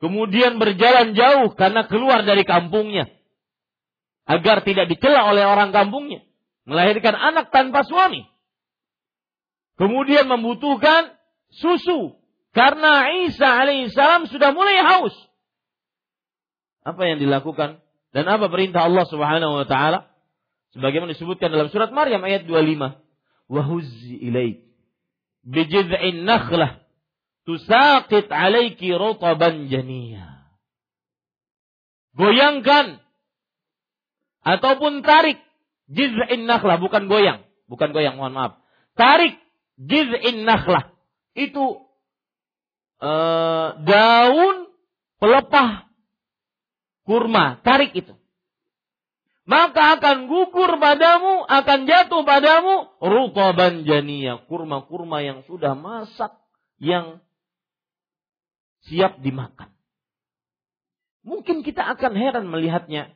Speaker 1: Kemudian berjalan jauh karena keluar dari kampungnya. Agar tidak dicela oleh orang kampungnya melahirkan anak tanpa suami. Kemudian membutuhkan susu karena Isa alaihissalam sudah mulai haus. Apa yang dilakukan dan apa perintah Allah Subhanahu wa taala? Sebagaimana disebutkan dalam surat Maryam ayat 25. Wahuzzi ilaik bijid'in nakhlah tusaqit alaiki rutaban janiyah. Goyangkan ataupun tarik Jiz'in nakhlah, bukan goyang. Bukan goyang, mohon maaf. Tarik jiz'in nakhlah. Itu uh, daun pelepah kurma. Tarik itu. Maka akan gugur padamu, akan jatuh padamu rutaban jania. Kurma-kurma yang sudah masak, yang siap dimakan. Mungkin kita akan heran melihatnya.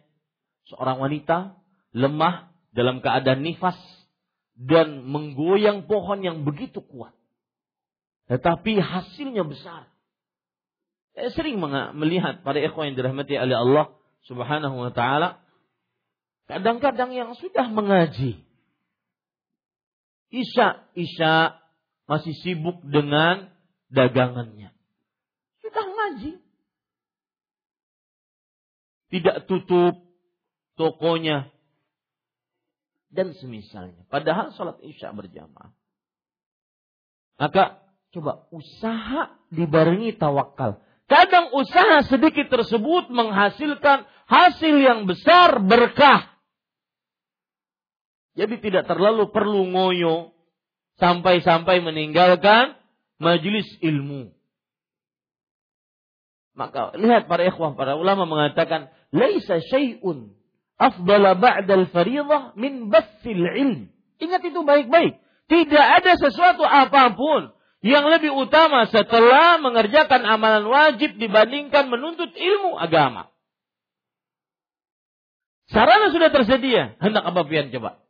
Speaker 1: Seorang wanita lemah, dalam keadaan nifas dan menggoyang pohon yang begitu kuat. Tetapi hasilnya besar. Saya sering melihat pada ikhwan yang dirahmati oleh Allah Subhanahu wa taala kadang-kadang yang sudah mengaji Isya, Isya masih sibuk dengan dagangannya. Sudah ngaji. Tidak tutup tokonya, dan semisalnya. Padahal sholat isya berjamaah. Maka coba usaha dibarengi tawakal. Kadang usaha sedikit tersebut menghasilkan hasil yang besar berkah. Jadi tidak terlalu perlu ngoyo sampai-sampai meninggalkan majelis ilmu. Maka lihat para ikhwah, para ulama mengatakan laisa syai'un afdala ba'dal fariḍah min basil ilm. Ingat itu baik-baik. Tidak ada sesuatu apa pun yang lebih utama setelah mengerjakan amalan wajib dibandingkan menuntut ilmu agama. Sarana sudah tersedia, hendak apa pian coba?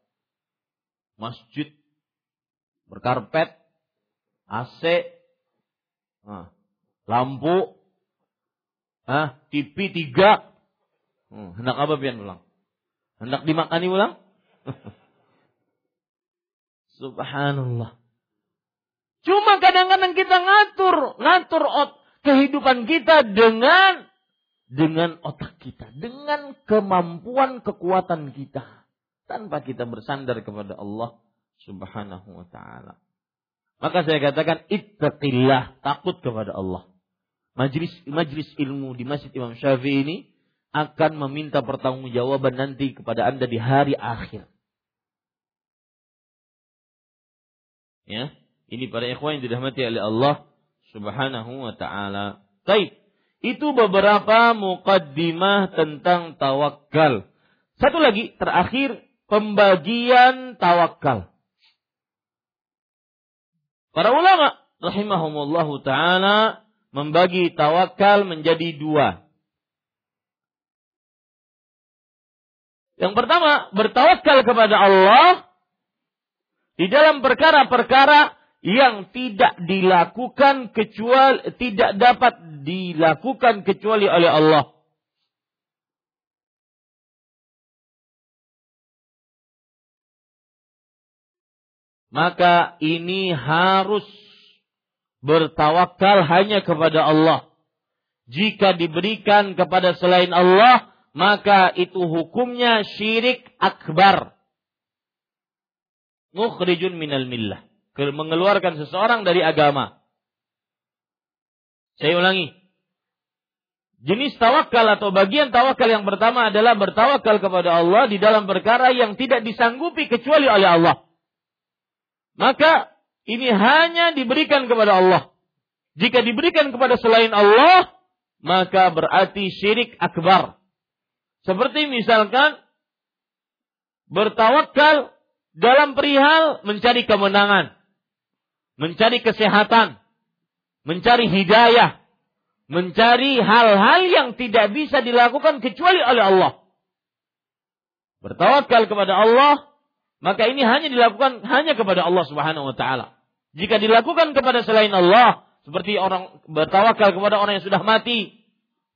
Speaker 1: Masjid berkarpet, AC, nah, lampu, ah, TV tiga, hmm, hendak apa pian ulang? Hendak dimakani ulang? Subhanallah. Cuma kadang-kadang kita ngatur, ngatur ot, kehidupan kita dengan dengan otak kita, dengan kemampuan kekuatan kita, tanpa kita bersandar kepada Allah Subhanahu wa taala. Maka saya katakan ittaqillah, takut kepada Allah. Majlis majlis ilmu di Masjid Imam Syafi'i ini akan meminta pertanggungjawaban nanti kepada Anda di hari akhir. Ya, ini para ikhwan yang dirahmati oleh Allah Subhanahu wa taala. Baik, itu beberapa mukaddimah tentang tawakal. Satu lagi terakhir pembagian tawakal. Para ulama rahimahumullahu taala membagi tawakal menjadi dua. Yang pertama, bertawakal kepada Allah di dalam perkara-perkara yang tidak dilakukan kecuali tidak dapat dilakukan kecuali oleh Allah. Maka ini harus bertawakal hanya kepada Allah. Jika diberikan kepada selain Allah, maka itu hukumnya syirik akbar. Mukhrijun minal millah. Mengeluarkan seseorang dari agama. Saya ulangi. Jenis tawakal atau bagian tawakal yang pertama adalah bertawakal kepada Allah di dalam perkara yang tidak disanggupi kecuali oleh Allah. Maka ini hanya diberikan kepada Allah. Jika diberikan kepada selain Allah, maka berarti syirik akbar. Seperti misalkan bertawakal dalam perihal mencari kemenangan, mencari kesehatan, mencari hidayah, mencari hal-hal yang tidak bisa dilakukan kecuali oleh Allah. Bertawakal kepada Allah, maka ini hanya dilakukan hanya kepada Allah Subhanahu wa taala. Jika dilakukan kepada selain Allah, seperti orang bertawakal kepada orang yang sudah mati,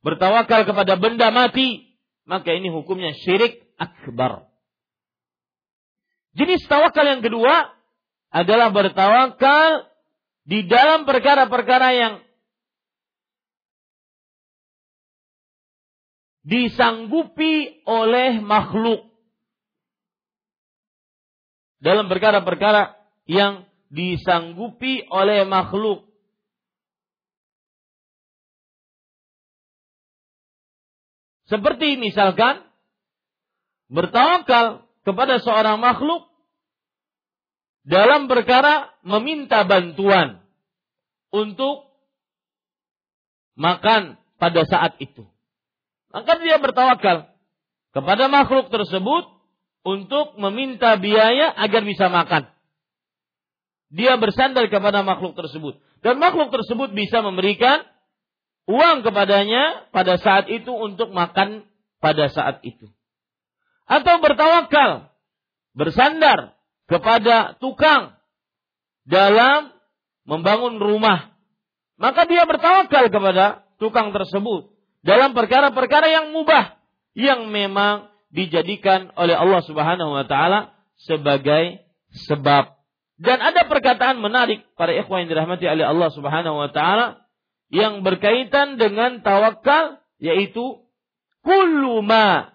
Speaker 1: bertawakal kepada benda mati, maka ini hukumnya syirik akbar. Jenis tawakal yang kedua adalah bertawakal di dalam perkara-perkara yang disanggupi oleh makhluk. Dalam perkara-perkara yang disanggupi oleh makhluk. Seperti misalkan bertawakal kepada seorang makhluk dalam perkara meminta bantuan untuk makan pada saat itu. Maka dia bertawakal kepada makhluk tersebut untuk meminta biaya agar bisa makan. Dia bersandar kepada makhluk tersebut. Dan makhluk tersebut bisa memberikan uang kepadanya pada saat itu untuk makan pada saat itu. Atau bertawakal, bersandar kepada tukang dalam membangun rumah. Maka dia bertawakal kepada tukang tersebut dalam perkara-perkara yang mubah yang memang dijadikan oleh Allah Subhanahu wa taala sebagai sebab. Dan ada perkataan menarik para ikhwan yang dirahmati oleh Allah Subhanahu wa taala yang berkaitan dengan tawakal yaitu kullu ma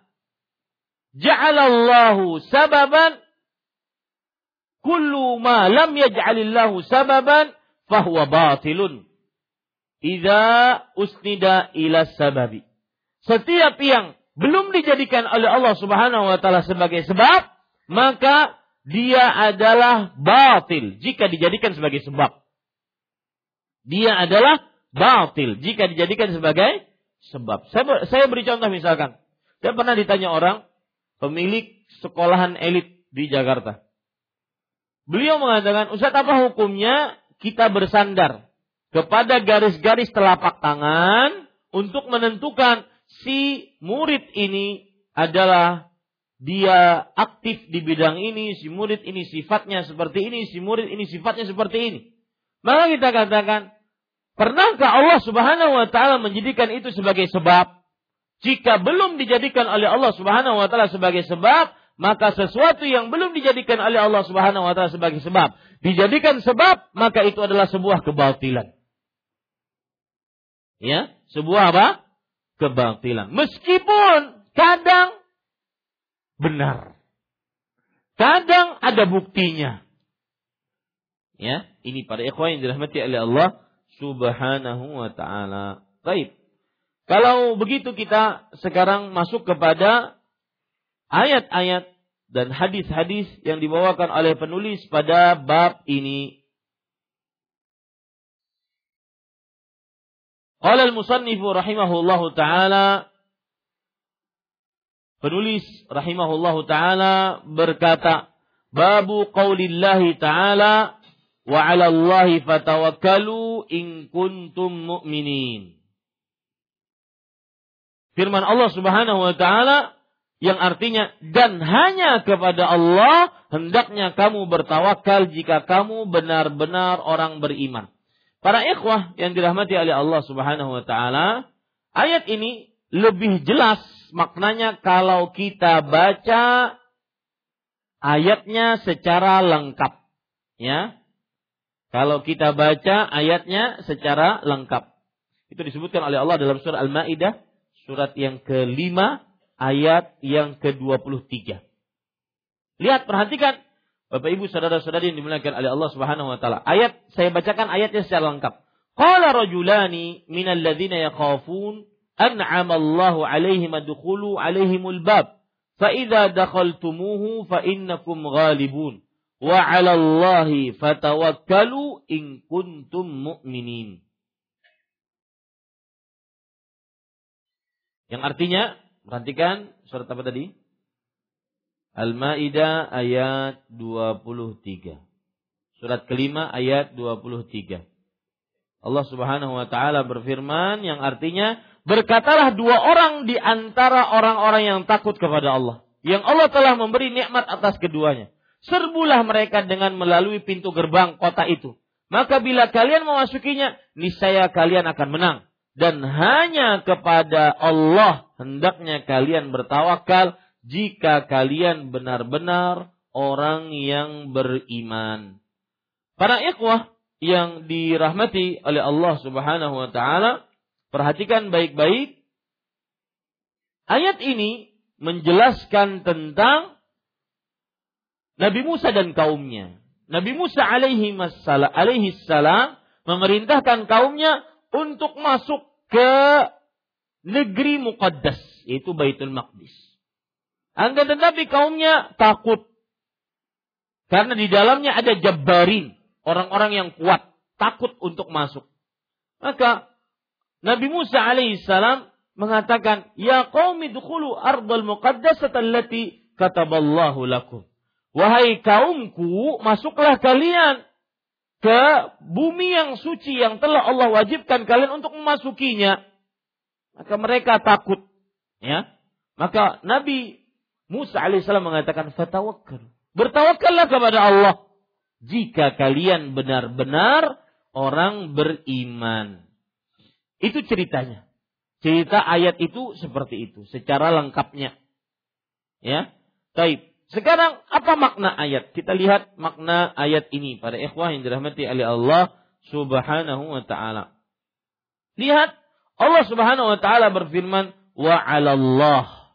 Speaker 1: ja'alallahu sababan kullu ma lam yaj'alillahu sababan fahuwa batilun idza usnida ila sababi setiap yang belum dijadikan oleh Allah Subhanahu wa taala sebagai sebab maka dia adalah batil jika dijadikan sebagai sebab dia adalah batil jika dijadikan sebagai sebab. Saya, beri contoh misalkan, Saya pernah ditanya orang, pemilik sekolahan elit di Jakarta. Beliau mengatakan, Ustaz apa hukumnya kita bersandar kepada garis-garis telapak tangan untuk menentukan si murid ini adalah dia aktif di bidang ini, si murid ini sifatnya seperti ini, si murid ini sifatnya seperti ini. Maka kita katakan, pernahkah Allah Subhanahu wa taala menjadikan itu sebagai sebab? Jika belum dijadikan oleh Allah Subhanahu wa taala sebagai sebab, maka sesuatu yang belum dijadikan oleh Allah Subhanahu wa taala sebagai sebab, dijadikan sebab, maka itu adalah sebuah kebatilan. Ya, sebuah apa? Kebatilan. Meskipun kadang benar. Kadang ada buktinya. Ya, ini pada ikhwan yang dirahmati oleh Allah Subhanahu wa taala. Baik. Kalau begitu kita sekarang masuk kepada ayat-ayat dan hadis-hadis yang dibawakan oleh penulis pada bab ini. Qala al-musannif rahimahullahu taala Penulis rahimahullahu taala berkata, "Babu qaulillahi ta'ala wa 'ala Allahi fatawakkalu in kuntum mu'minin." Firman Allah Subhanahu wa taala yang artinya dan hanya kepada Allah hendaknya kamu bertawakal jika kamu benar-benar orang beriman. Para ikhwah yang dirahmati oleh Allah Subhanahu wa taala, ayat ini lebih jelas maknanya kalau kita baca ayatnya secara lengkap. Ya. Kalau kita baca ayatnya secara lengkap. Itu disebutkan oleh Allah dalam surah Al-Maidah surat yang kelima ayat yang ke-23. Lihat perhatikan Bapak Ibu saudara-saudari yang dimuliakan oleh Allah Subhanahu wa taala. Ayat saya bacakan ayatnya secara lengkap. Qala rajulani minal ladzina yakhafun an'ama Allahu alaihim adkhulu alaihimul bab fa idza dakhaltumuhu fa innakum ghalibun wa 'ala Allahi fatawakkalu in kuntum mu'minin. Yang artinya, perhatikan surat apa tadi? Al-Maidah ayat 23. Surat kelima ayat 23. Allah Subhanahu wa taala berfirman yang artinya Berkatalah dua orang di antara orang-orang yang takut kepada Allah. Yang Allah telah memberi nikmat atas keduanya. Serbulah mereka dengan melalui pintu gerbang kota itu. Maka bila kalian memasukinya, niscaya kalian akan menang. Dan hanya kepada Allah hendaknya kalian bertawakal jika kalian benar-benar orang yang beriman. Para ikhwah yang dirahmati oleh Allah Subhanahu wa taala, Perhatikan baik-baik. Ayat ini menjelaskan tentang Nabi Musa dan kaumnya. Nabi Musa alaihi salam, alaihi salam memerintahkan kaumnya untuk masuk ke negeri Muqaddas, yaitu Baitul Maqdis. Angga tetapi kaumnya takut. Karena di dalamnya ada jabbarin, orang-orang yang kuat, takut untuk masuk. Maka Nabi Musa alaihissalam mengatakan, "Ya qaumi dukhulu ardal muqaddasata allati kataballahu lakum." Wahai kaumku, masuklah kalian ke bumi yang suci yang telah Allah wajibkan kalian untuk memasukinya. Maka mereka takut, ya. Maka Nabi Musa alaihissalam mengatakan, "Fatawakkal." Bertawakallah kepada Allah jika kalian benar-benar orang beriman. Itu ceritanya. Cerita ayat itu seperti itu, secara lengkapnya. Ya. Baik. Sekarang apa makna ayat? Kita lihat makna ayat ini pada ikhwah yang dirahmati oleh Allah Subhanahu wa taala. Lihat Allah Subhanahu wa taala berfirman wa 'alallah.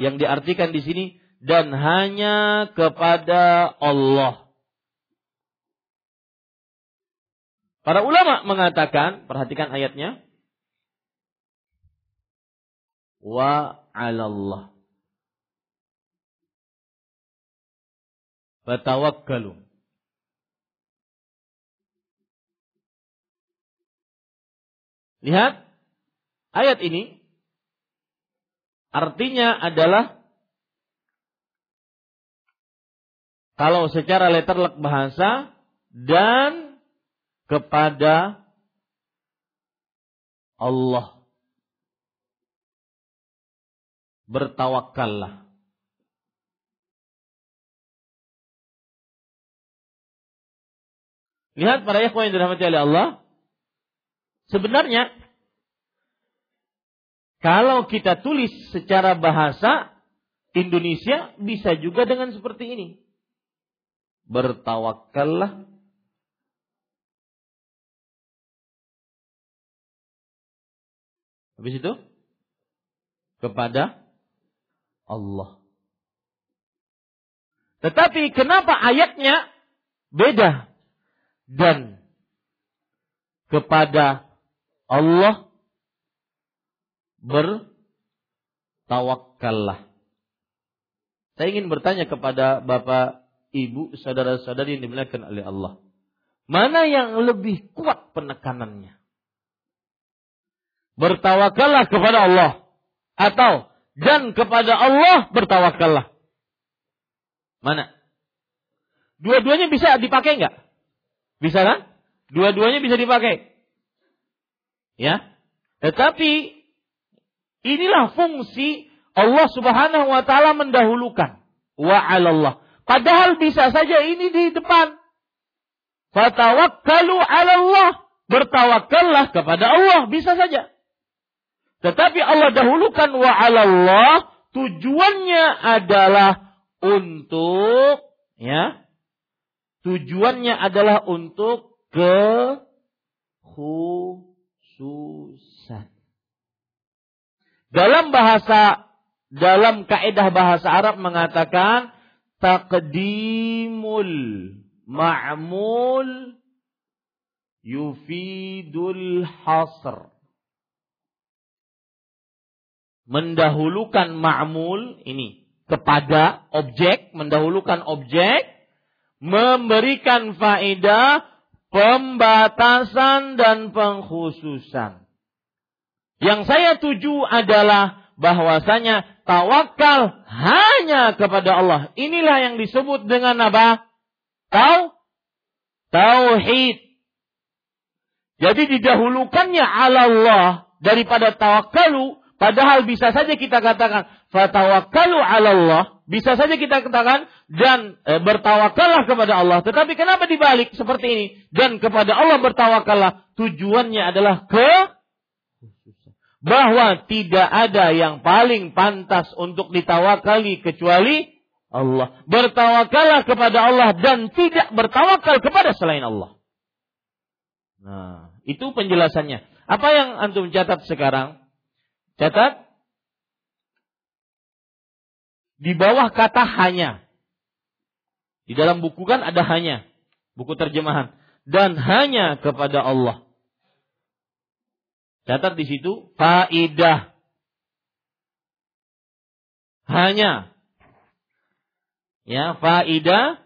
Speaker 1: Yang diartikan di sini dan hanya kepada Allah. Para ulama mengatakan, perhatikan ayatnya. Wa Allah. Fatawakkalu. Lihat ayat ini artinya adalah kalau secara letterlek bahasa dan kepada Allah bertawakallah. Lihat para ikhwan yang dirahmati oleh Allah. Sebenarnya kalau kita tulis secara bahasa Indonesia bisa juga dengan seperti ini. Bertawakallah Habis itu kepada Allah. Tetapi kenapa ayatnya beda? Dan kepada Allah bertawakkallah. Saya ingin bertanya kepada Bapak, Ibu, saudara-saudari yang dimuliakan oleh Allah. Mana yang lebih kuat penekanannya? Bertawakallah kepada Allah atau dan kepada Allah bertawakallah. Mana? Dua-duanya bisa dipakai nggak? Bisa kan? Dua-duanya bisa dipakai. Ya. Tetapi inilah fungsi Allah Subhanahu wa taala mendahulukan wa 'alallah. Padahal bisa saja ini di depan. Fatawakkalu 'ala Allah. Bertawakallah kepada Allah, bisa saja. Tetapi Allah dahulukan wa Allah tujuannya adalah untuk ya tujuannya adalah untuk kekhususan. Dalam bahasa dalam kaidah bahasa Arab mengatakan taqdimul ma'mul yufidul hasr mendahulukan ma'mul ini kepada objek, mendahulukan objek, memberikan faedah pembatasan dan pengkhususan. Yang saya tuju adalah bahwasanya tawakal hanya kepada Allah. Inilah yang disebut dengan apa? Tau? Tauhid. Jadi didahulukannya ala Allah daripada tawakkalu Padahal bisa saja kita katakan fatawakkalu 'ala Allah, bisa saja kita katakan dan e, bertawakallah kepada Allah. Tetapi kenapa dibalik seperti ini? Dan kepada Allah bertawakallah tujuannya adalah ke bahwa tidak ada yang paling pantas untuk ditawakali kecuali Allah. Bertawakallah kepada Allah dan tidak bertawakal kepada selain Allah. Nah, itu penjelasannya. Apa yang antum catat sekarang? Catat. Di bawah kata hanya. Di dalam buku kan ada hanya. Buku terjemahan. Dan hanya kepada Allah. Catat di situ faidah. Hanya. Ya, faidah.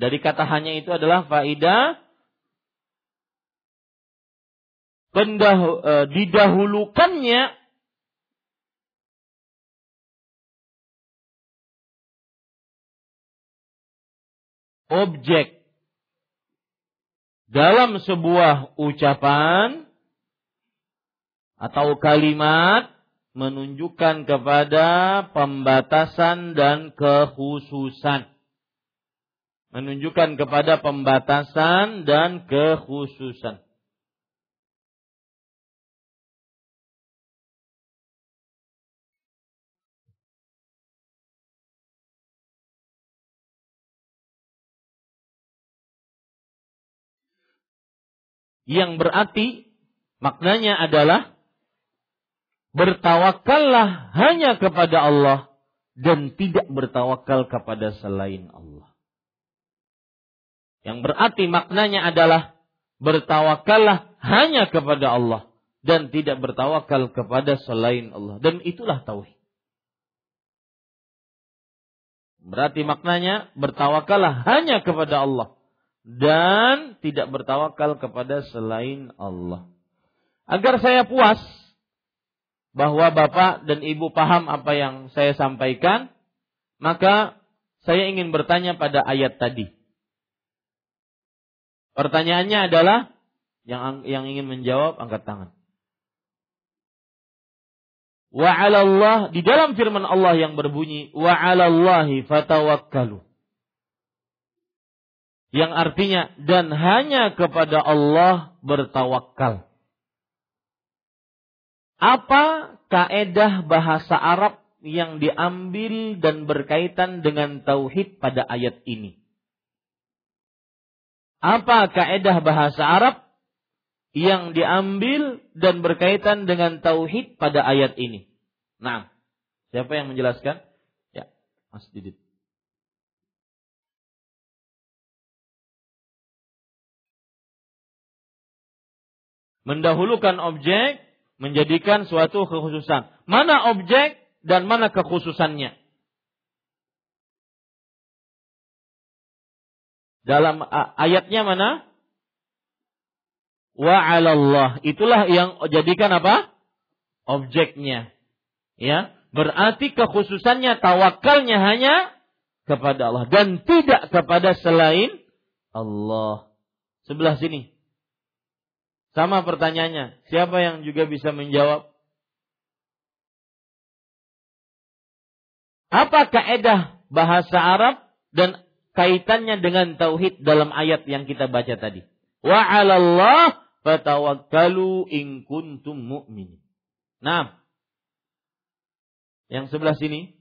Speaker 1: Dari kata hanya itu adalah faidah. Pendah, e, didahulukannya. Objek. Dalam sebuah ucapan atau kalimat menunjukkan kepada pembatasan dan kekhususan. Menunjukkan kepada pembatasan dan kekhususan. yang berarti maknanya adalah bertawakallah hanya kepada Allah dan tidak bertawakal kepada selain Allah. Yang berarti maknanya adalah bertawakallah hanya kepada Allah dan tidak bertawakal kepada selain Allah dan itulah tauhid. Berarti maknanya bertawakallah hanya kepada Allah dan tidak bertawakal kepada selain Allah. Agar saya puas, bahwa Bapak dan Ibu paham apa yang saya sampaikan, maka saya ingin bertanya pada ayat tadi. Pertanyaannya adalah yang yang ingin menjawab angkat tangan. Wa 'ala Allah di dalam firman Allah yang berbunyi wa 'ala Allahi fatawakkalu. Yang artinya dan hanya kepada Allah bertawakal. Apa kaedah bahasa Arab yang diambil dan berkaitan dengan tauhid pada ayat ini? Apa kaedah bahasa Arab yang diambil dan berkaitan dengan tauhid pada ayat ini. Nah, siapa yang menjelaskan? Ya, Mas Didit. Mendahulukan objek menjadikan suatu kekhususan. Mana objek dan mana kekhususannya? Dalam ayatnya mana? wa 'alallah. Itulah yang jadikan apa? Objeknya. Ya, berarti kekhususannya tawakalnya hanya kepada Allah dan tidak kepada selain Allah. Sebelah sini. Sama pertanyaannya, siapa yang juga bisa menjawab? Apa kaedah bahasa Arab dan kaitannya dengan tauhid dalam ayat yang kita baca tadi? Wa 'alallah fatawakkalu in kuntum mu'min. Nah, yang sebelah sini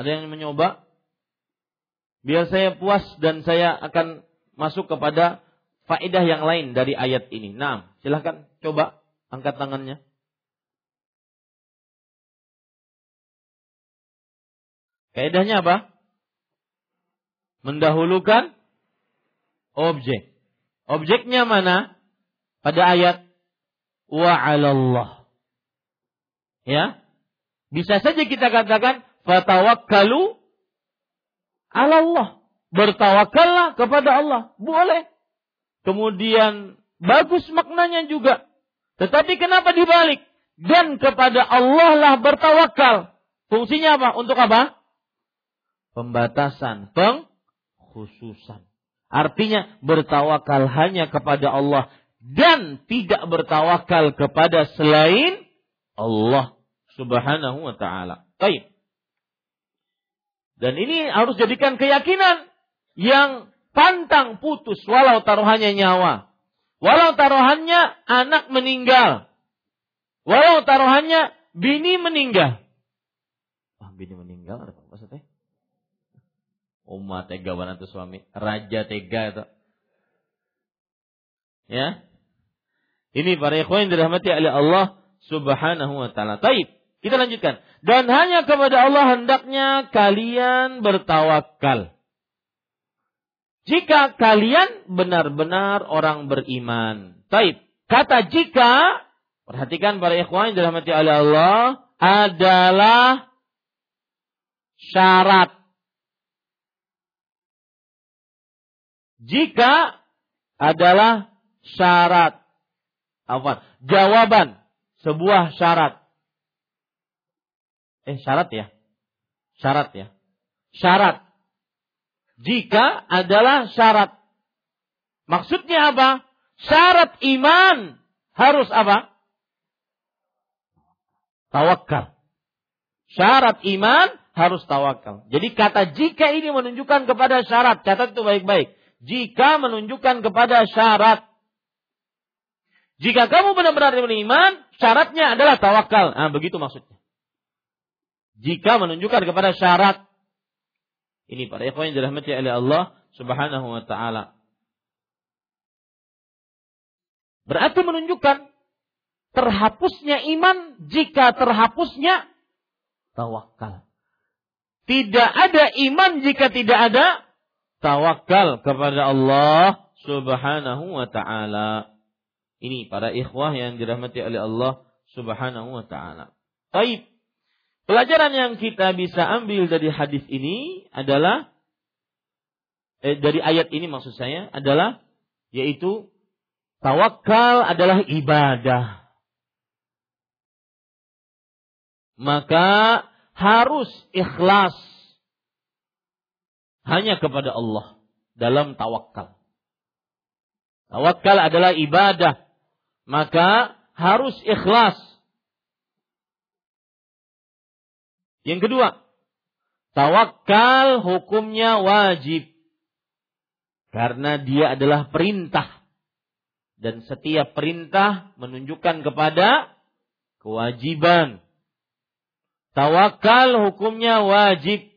Speaker 1: Ada yang mencoba? Biar saya puas dan saya akan masuk kepada faedah yang lain dari ayat ini. Nah, silahkan coba angkat tangannya. Faedahnya apa? mendahulukan objek. Objeknya mana? Pada ayat wa 'alallah. Ya. Bisa saja kita katakan fatawakkalu Allah. Bertawakallah kepada Allah. Boleh. Kemudian bagus maknanya juga. Tetapi kenapa dibalik? Dan kepada Allah lah bertawakal. Fungsinya apa? Untuk apa? Pembatasan, peng khususan. Artinya bertawakal hanya kepada Allah dan tidak bertawakal kepada selain Allah Subhanahu wa taala. Baik. Dan ini harus jadikan keyakinan yang pantang putus walau taruhannya nyawa. Walau taruhannya anak meninggal. Walau taruhannya bini meninggal. Ah, bini meninggal apa maksudnya? Umat tega banget suami. Raja tega itu. Ya. Ini para ikhwan dirahmati oleh Allah subhanahu wa ta'ala. Taib. Kita lanjutkan. Dan hanya kepada Allah hendaknya kalian bertawakal. Jika kalian benar-benar orang beriman. Taib. Kata jika, perhatikan para ikhwan yang dirahmati oleh Allah, adalah syarat jika adalah syarat. Apa? Jawaban sebuah syarat. Eh syarat ya? Syarat ya. Syarat. Jika adalah syarat. Maksudnya apa? Syarat iman harus apa? Tawakal. Syarat iman harus tawakal. Jadi kata jika ini menunjukkan kepada syarat. Catat itu baik-baik jika menunjukkan kepada syarat. Jika kamu benar-benar beriman, syaratnya adalah tawakal. Nah, begitu maksudnya. Jika menunjukkan kepada syarat. Ini para ikhwan yang dirahmati oleh Allah Subhanahu wa taala. Berarti menunjukkan terhapusnya iman jika terhapusnya tawakal. Tidak ada iman jika tidak ada tawakal kepada Allah Subhanahu wa taala. Ini para ikhwah yang dirahmati oleh Allah Subhanahu wa taala. Baik. Pelajaran yang kita bisa ambil dari hadis ini adalah eh, dari ayat ini maksud saya adalah yaitu tawakal adalah ibadah. Maka harus ikhlas hanya kepada Allah dalam tawakal. Tawakal adalah ibadah, maka harus ikhlas. Yang kedua, tawakal hukumnya wajib karena dia adalah perintah dan setiap perintah menunjukkan kepada kewajiban. Tawakal hukumnya wajib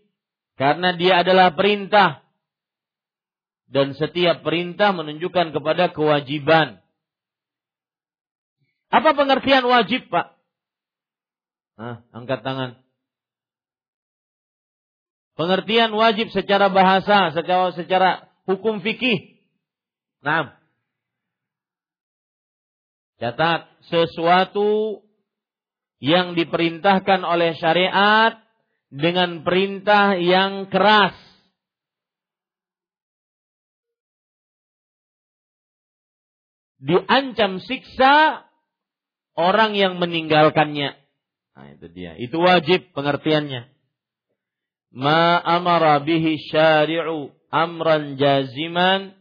Speaker 1: karena dia adalah perintah dan setiap perintah menunjukkan kepada kewajiban. Apa pengertian wajib, Pak? Nah, angkat tangan. Pengertian wajib secara bahasa, secara secara hukum fikih. Nah, catat sesuatu yang diperintahkan oleh syariat dengan perintah yang keras diancam siksa orang yang meninggalkannya. Nah, itu dia. Itu wajib pengertiannya. Ma amara bihi syari'u amran jaziman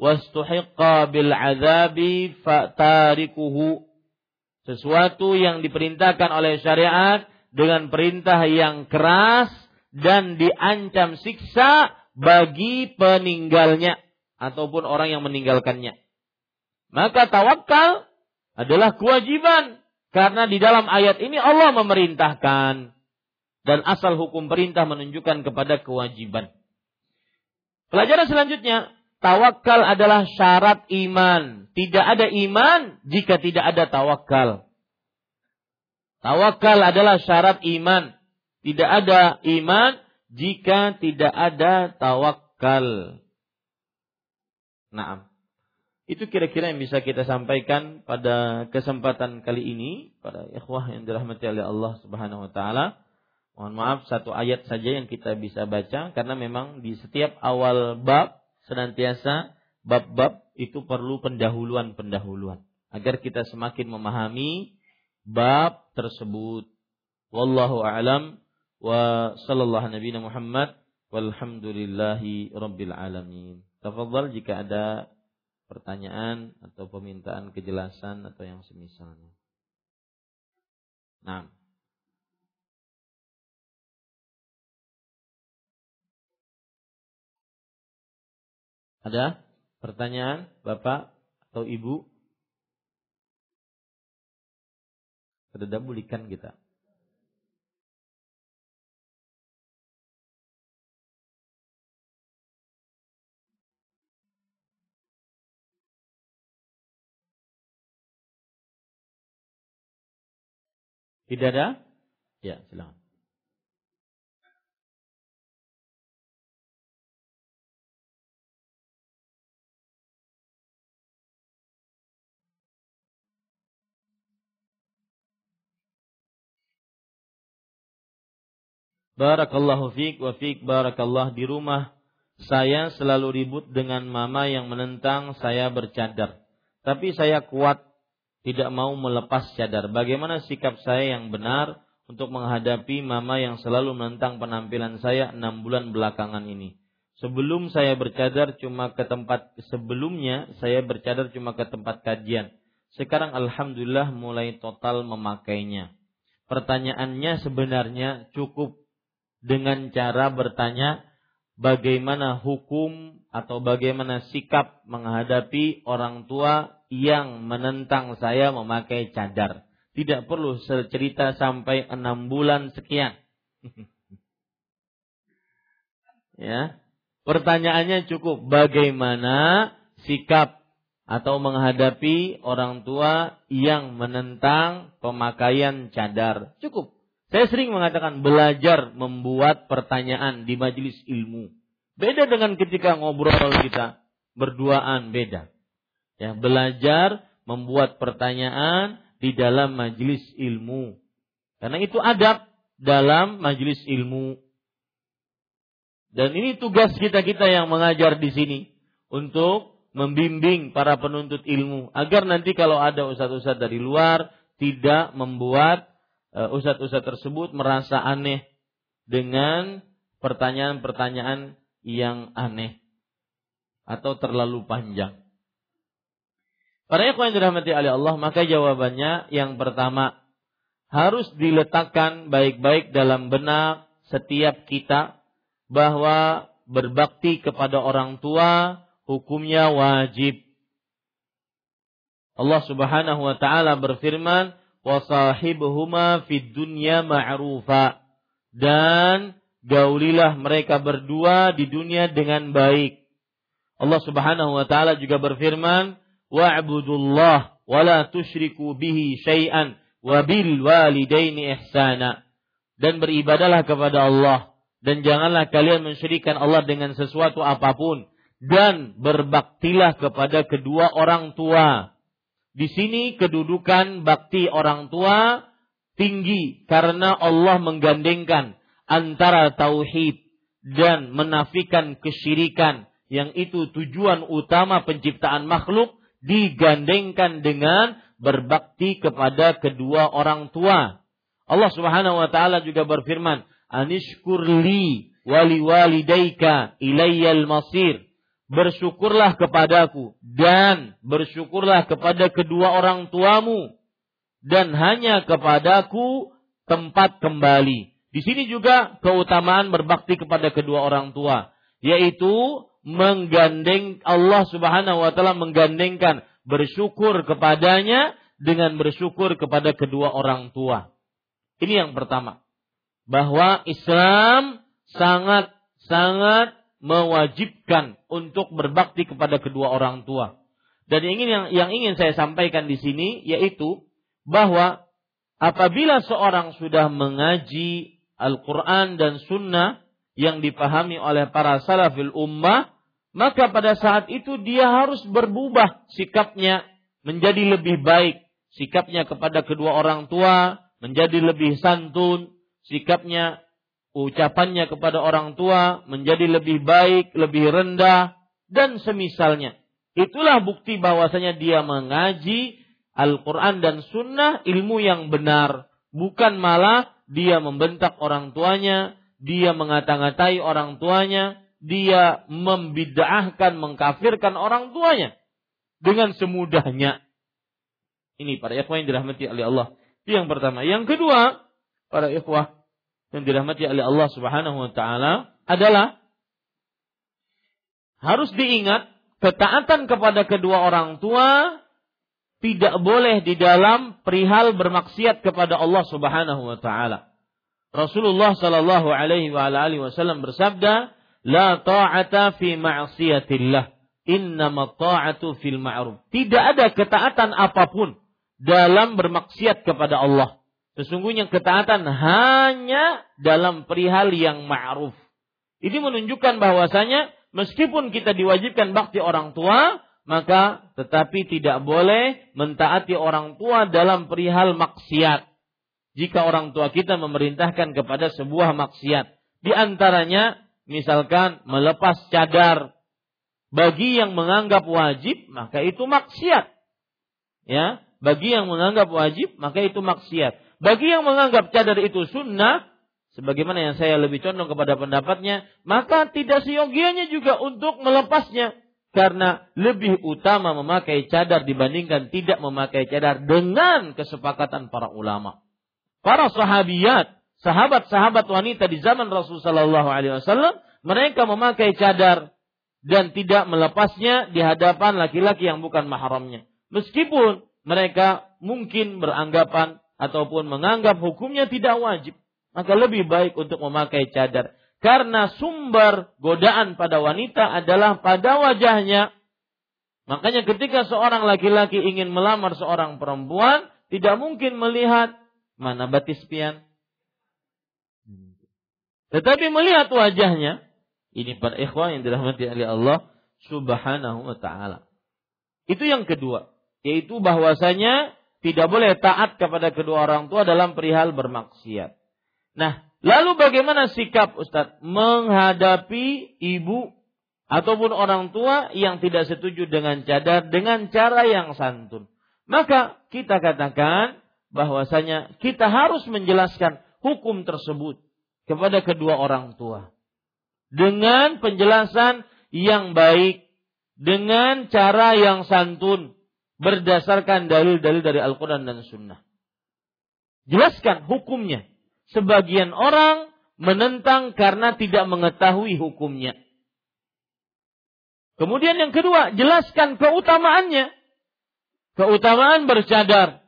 Speaker 1: wastuhiqqa bil azabi fatarikuhu. Sesuatu yang diperintahkan oleh syariat dengan perintah yang keras dan diancam siksa bagi peninggalnya ataupun orang yang meninggalkannya. Maka tawakal adalah kewajiban karena di dalam ayat ini Allah memerintahkan dan asal hukum perintah menunjukkan kepada kewajiban. Pelajaran selanjutnya, tawakal adalah syarat iman. Tidak ada iman jika tidak ada tawakal. Tawakal adalah syarat iman. Tidak ada iman jika tidak ada tawakal. Nah, itu kira-kira yang bisa kita sampaikan pada kesempatan kali ini pada ikhwah yang dirahmati oleh Allah Subhanahu wa taala. Mohon maaf satu ayat saja yang kita bisa baca karena memang di setiap awal bab senantiasa bab-bab itu perlu pendahuluan-pendahuluan agar kita semakin memahami bab tersebut. Wallahu a'lam wa sallallahu nabi Muhammad walhamdulillahi rabbil alamin. Tafadhal jika ada pertanyaan atau permintaan kejelasan atau yang semisalnya. Nah. Ada pertanyaan Bapak atau Ibu? Sudah bulikan kita. Tidak ada? Ya, silakan. Barakallahu fiik wa fiik barakallah di rumah saya selalu ribut dengan mama yang menentang saya bercadar. Tapi saya kuat tidak mau melepas cadar. Bagaimana sikap saya yang benar untuk menghadapi mama yang selalu menentang penampilan saya enam bulan belakangan ini? Sebelum saya bercadar cuma ke tempat sebelumnya saya bercadar cuma ke tempat kajian. Sekarang alhamdulillah mulai total memakainya. Pertanyaannya sebenarnya cukup dengan cara bertanya bagaimana hukum atau bagaimana sikap menghadapi orang tua yang menentang saya memakai cadar. Tidak perlu cerita sampai enam bulan sekian. ya, pertanyaannya cukup bagaimana sikap atau menghadapi orang tua yang menentang pemakaian cadar. Cukup. Saya sering mengatakan belajar membuat pertanyaan di majelis ilmu. Beda dengan ketika ngobrol kita berduaan beda ya belajar membuat pertanyaan di dalam majelis ilmu. Karena itu adab dalam majelis ilmu. Dan ini tugas kita-kita yang mengajar di sini untuk membimbing para penuntut ilmu agar nanti kalau ada ustadz-ustadz dari luar tidak membuat ustadz-ustadz tersebut merasa aneh dengan pertanyaan-pertanyaan yang aneh atau terlalu panjang. Para ikhwan yang dirahmati oleh Allah, maka jawabannya yang pertama harus diletakkan baik-baik dalam benak setiap kita bahwa berbakti kepada orang tua hukumnya wajib. Allah Subhanahu wa taala berfirman, "Wa sahibuhuma fid dunya ma'rufa." Dan gaulilah mereka berdua di dunia dengan baik. Allah Subhanahu wa taala juga berfirman, "Wa'budullah wa la tusyriku bihi syai'an wa bil walidaini ihsana." Dan beribadalah kepada Allah dan janganlah kalian mensyirikan Allah dengan sesuatu apa pun dan berbaktilah kepada kedua orang tua. Di sini kedudukan bakti orang tua tinggi karena Allah menggandengkan antara tauhid dan menafikan kesyirikan yang itu tujuan utama penciptaan makhluk digandengkan dengan berbakti kepada kedua orang tua. Allah Subhanahu wa taala juga berfirman, "Anishkurli wali walidaika ilayyal masir." Bersyukurlah kepadaku dan bersyukurlah kepada kedua orang tuamu dan hanya kepadaku tempat kembali. Di sini juga keutamaan berbakti kepada kedua orang tua, yaitu menggandeng Allah Subhanahu wa taala menggandengkan bersyukur kepadanya dengan bersyukur kepada kedua orang tua. Ini yang pertama. Bahwa Islam sangat sangat mewajibkan untuk berbakti kepada kedua orang tua. Dan yang ingin yang, yang ingin saya sampaikan di sini yaitu bahwa apabila seorang sudah mengaji Al-Quran dan Sunnah yang dipahami oleh para salafil ummah, maka pada saat itu dia harus berubah sikapnya menjadi lebih baik. Sikapnya kepada kedua orang tua, menjadi lebih santun, sikapnya, ucapannya kepada orang tua menjadi lebih baik, lebih rendah, dan semisalnya. Itulah bukti bahwasanya dia mengaji Al-Quran dan Sunnah ilmu yang benar. Bukan malah dia membentak orang tuanya, dia mengata-ngatai orang tuanya, dia membid'ahkan, mengkafirkan orang tuanya dengan semudahnya. Ini para ikhwah yang dirahmati oleh Allah. Itu yang pertama. Yang kedua, para ikhwah yang dirahmati oleh Allah Subhanahu wa taala adalah harus diingat ketaatan kepada kedua orang tua tidak boleh di dalam perihal bermaksiat kepada Allah Subhanahu wa taala. Rasulullah sallallahu alaihi wasallam bersabda, "La ta'ata fi ma'siyatillah, innama ta'atu fil ma'ruf." Tidak ada ketaatan apa pun dalam bermaksiat kepada Allah. Sesungguhnya ketaatan hanya dalam perihal yang ma'ruf. Ini menunjukkan bahwasanya meskipun kita diwajibkan bakti orang tua, maka tetapi tidak boleh mentaati orang tua dalam perihal maksiat. Jika orang tua kita memerintahkan kepada sebuah maksiat, di antaranya misalkan melepas cadar bagi yang menganggap wajib, maka itu maksiat. Ya, bagi yang menganggap wajib, maka itu maksiat. Bagi yang menganggap cadar itu sunnah, sebagaimana yang saya lebih condong kepada pendapatnya, maka tidak seyogianya juga untuk melepasnya. Karena lebih utama memakai cadar dibandingkan tidak memakai cadar dengan kesepakatan para ulama. Para sahabiyat, sahabat-sahabat wanita di zaman Rasulullah SAW, mereka memakai cadar dan tidak melepasnya di hadapan laki-laki yang bukan mahramnya. Meskipun mereka mungkin beranggapan ataupun menganggap hukumnya tidak wajib, maka lebih baik untuk memakai cadar. Karena sumber godaan pada wanita adalah pada wajahnya. Makanya ketika seorang laki-laki ingin melamar seorang perempuan, tidak mungkin melihat mana batis pian. Tetapi melihat wajahnya, ini para ikhwan yang dirahmati oleh Allah Subhanahu wa taala. Itu yang kedua yaitu bahwasanya tidak boleh taat kepada kedua orang tua dalam perihal bermaksiat. Nah, lalu bagaimana sikap Ustadz menghadapi ibu ataupun orang tua yang tidak setuju dengan cadar dengan cara yang santun. Maka kita katakan bahwasanya kita harus menjelaskan hukum tersebut kepada kedua orang tua dengan penjelasan yang baik, dengan cara yang santun berdasarkan dalil-dalil dari Al-Quran dan Sunnah. Jelaskan hukumnya. Sebagian orang menentang karena tidak mengetahui hukumnya. Kemudian yang kedua, jelaskan keutamaannya. Keutamaan bercadar.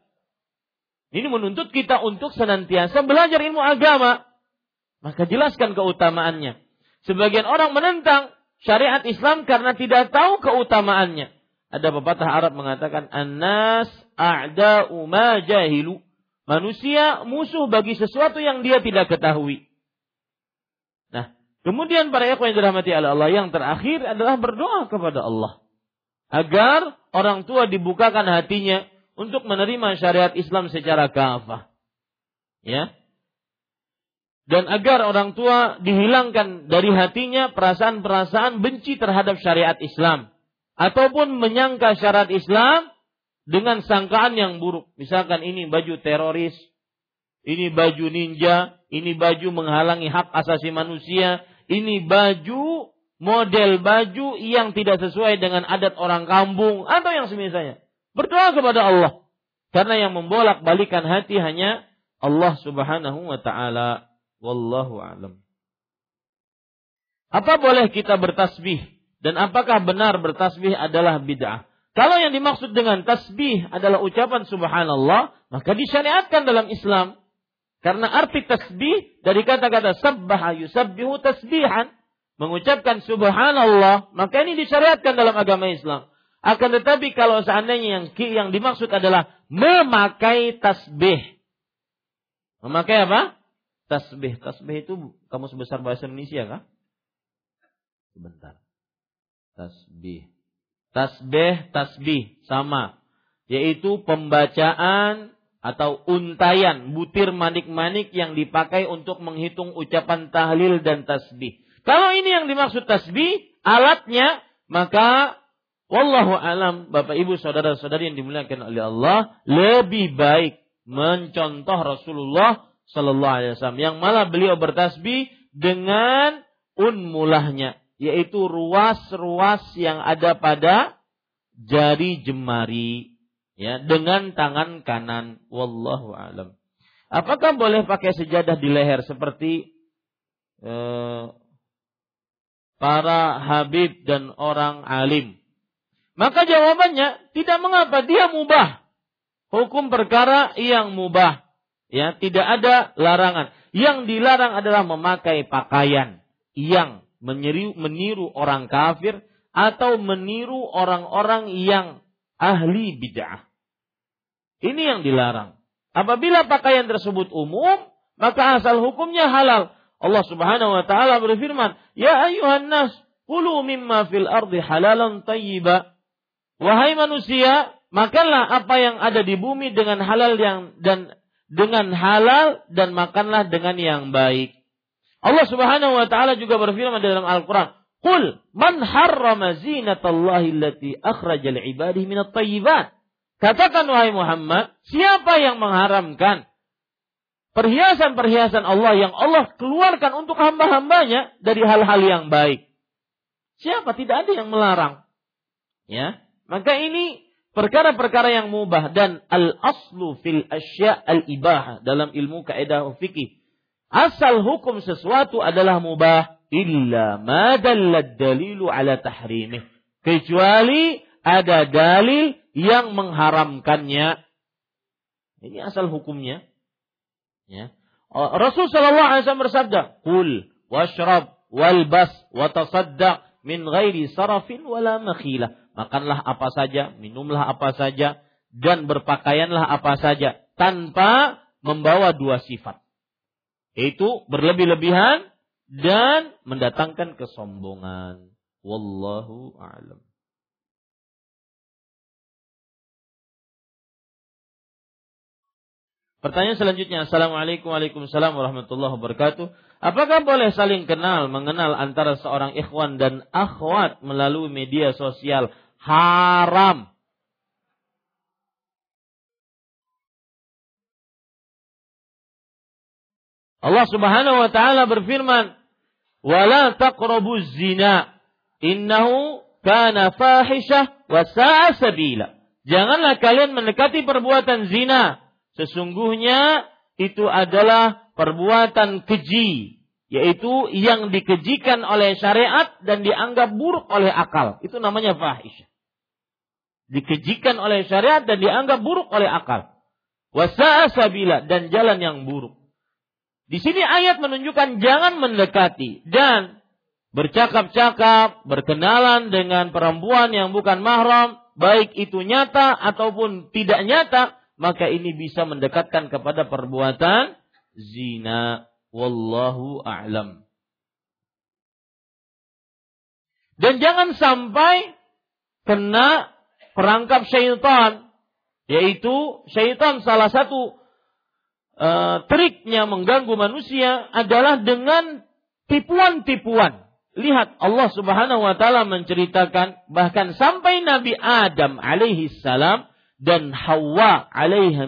Speaker 1: Ini menuntut kita untuk senantiasa belajar ilmu agama. Maka jelaskan keutamaannya. Sebagian orang menentang syariat Islam karena tidak tahu keutamaannya. Ada pepatah Arab mengatakan, An-nas a'da'u ma jahilu. Manusia musuh bagi sesuatu yang dia tidak ketahui. Kemudian para ikhwan yang dirahmati Allah yang terakhir adalah berdoa kepada Allah agar orang tua dibukakan hatinya untuk menerima syariat Islam secara kafah. Ya. Dan agar orang tua dihilangkan dari hatinya perasaan-perasaan benci terhadap syariat Islam ataupun menyangka syariat Islam dengan sangkaan yang buruk. Misalkan ini baju teroris, ini baju ninja, ini baju menghalangi hak asasi manusia, ini baju model baju yang tidak sesuai dengan adat orang kampung atau yang semisalnya. Berdoa kepada Allah. Karena yang membolak-balikan hati hanya Allah Subhanahu wa taala. Wallahu alam. Apa boleh kita bertasbih dan apakah benar bertasbih adalah bid'ah? Kalau yang dimaksud dengan tasbih adalah ucapan subhanallah, maka disyariatkan dalam Islam. Karena arti tasbih dari kata-kata sabbaha yusabbihu tasbihan, mengucapkan subhanallah, maka ini disyariatkan dalam agama Islam. Akan tetapi kalau seandainya yang yang dimaksud adalah memakai tasbih. Memakai apa? Tasbih. Tasbih itu kamu sebesar bahasa Indonesia kah? Sebentar. Tasbih. Tasbih, tasbih sama. Yaitu pembacaan atau untayan butir manik-manik yang dipakai untuk menghitung ucapan tahlil dan tasbih. Kalau ini yang dimaksud tasbih, alatnya, maka wallahu alam, Bapak Ibu saudara-saudari yang dimuliakan oleh Allah, lebih baik mencontoh Rasulullah sallallahu alaihi wasallam yang malah beliau bertasbih dengan unmulahnya, yaitu ruas-ruas yang ada pada jari jemari ya dengan tangan kanan. Wallahu alam. Apakah boleh pakai sejadah di leher seperti eh, para habib dan orang alim? Maka jawabannya tidak mengapa. Dia mubah. Hukum perkara yang mubah. Ya tidak ada larangan. Yang dilarang adalah memakai pakaian yang meniru, meniru orang kafir atau meniru orang-orang yang ahli bid'ah. Ini yang dilarang. Apabila pakaian tersebut umum, maka asal hukumnya halal. Allah Subhanahu wa taala berfirman, "Ya ayuhan nas, kulu mimma fil ardi halalan tayyiba." Wahai manusia, makanlah apa yang ada di bumi dengan halal yang dan dengan halal dan makanlah dengan yang baik. Allah Subhanahu wa taala juga berfirman dalam Al-Qur'an, Qul man harrama zinatallahi allati akhraja li'ibadihi minat tayyibat. Katakan wahai Muhammad, siapa yang mengharamkan perhiasan-perhiasan Allah yang Allah keluarkan untuk hamba-hambanya dari hal-hal yang baik? Siapa? Tidak ada yang melarang. Ya, maka ini perkara-perkara yang mubah dan al aslu fil asya al ibah dalam ilmu kaidah fikih. Asal hukum sesuatu adalah mubah illa ma dalilu ala tahrimih. Kecuali ada dalil yang mengharamkannya. Ini asal hukumnya. Ya. Rasul sallallahu alaihi wasallam bersabda, "Kul washrab walbas wa tasaddaq min ghairi sarafin wala makhila." Makanlah apa saja, minumlah apa saja, dan berpakaianlah apa saja tanpa membawa dua sifat. Itu berlebih-lebihan dan mendatangkan kesombongan. Wallahu a'lam. Pertanyaan selanjutnya, Assalamualaikum Waalaikumsalam warahmatullahi wabarakatuh. Apakah boleh saling kenal, mengenal antara seorang ikhwan dan akhwat melalui media sosial? Haram. Allah Subhanahu wa taala berfirman, "Wala taqrabuz zina, innahu kana fahisyah wa sa'a sabila." Janganlah kalian mendekati perbuatan zina. Sesungguhnya itu adalah perbuatan keji, yaitu yang dikejikan oleh syariat dan dianggap buruk oleh akal. Itu namanya fahisyah. Dikejikan oleh syariat dan dianggap buruk oleh akal. Wasa'a sabila dan jalan yang buruk. Di sini ayat menunjukkan jangan mendekati dan bercakap-cakap, berkenalan dengan perempuan yang bukan mahram, baik itu nyata ataupun tidak nyata, maka ini bisa mendekatkan kepada perbuatan zina. Wallahu a'lam. Dan jangan sampai kena perangkap syaitan. Yaitu syaitan salah satu uh, triknya mengganggu manusia adalah dengan tipuan-tipuan. Lihat Allah Subhanahu wa taala menceritakan bahkan sampai Nabi Adam alaihi salam dan Hawa alaihi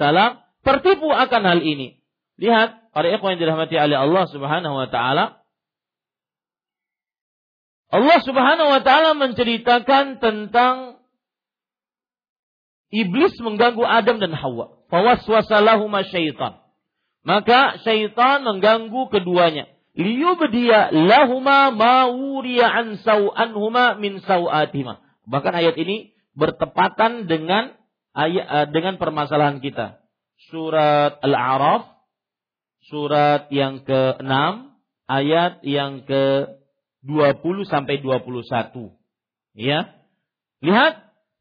Speaker 1: salam tertipu akan hal ini. Lihat para ikhwan yang dirahmati oleh Allah Subhanahu wa taala. Allah Subhanahu wa taala menceritakan tentang iblis mengganggu Adam dan Hawa. Fawaswasalahuma syaitan. Maka syaitan mengganggu keduanya. Liyubdiya lahuma ma'uriya an sau'anhuma min sau'atima. Bahkan ayat ini bertepatan dengan ayat eh, dengan permasalahan kita surat Al-A'raf surat yang ke-6 ayat yang ke-20 sampai 21. Ya. Lihat,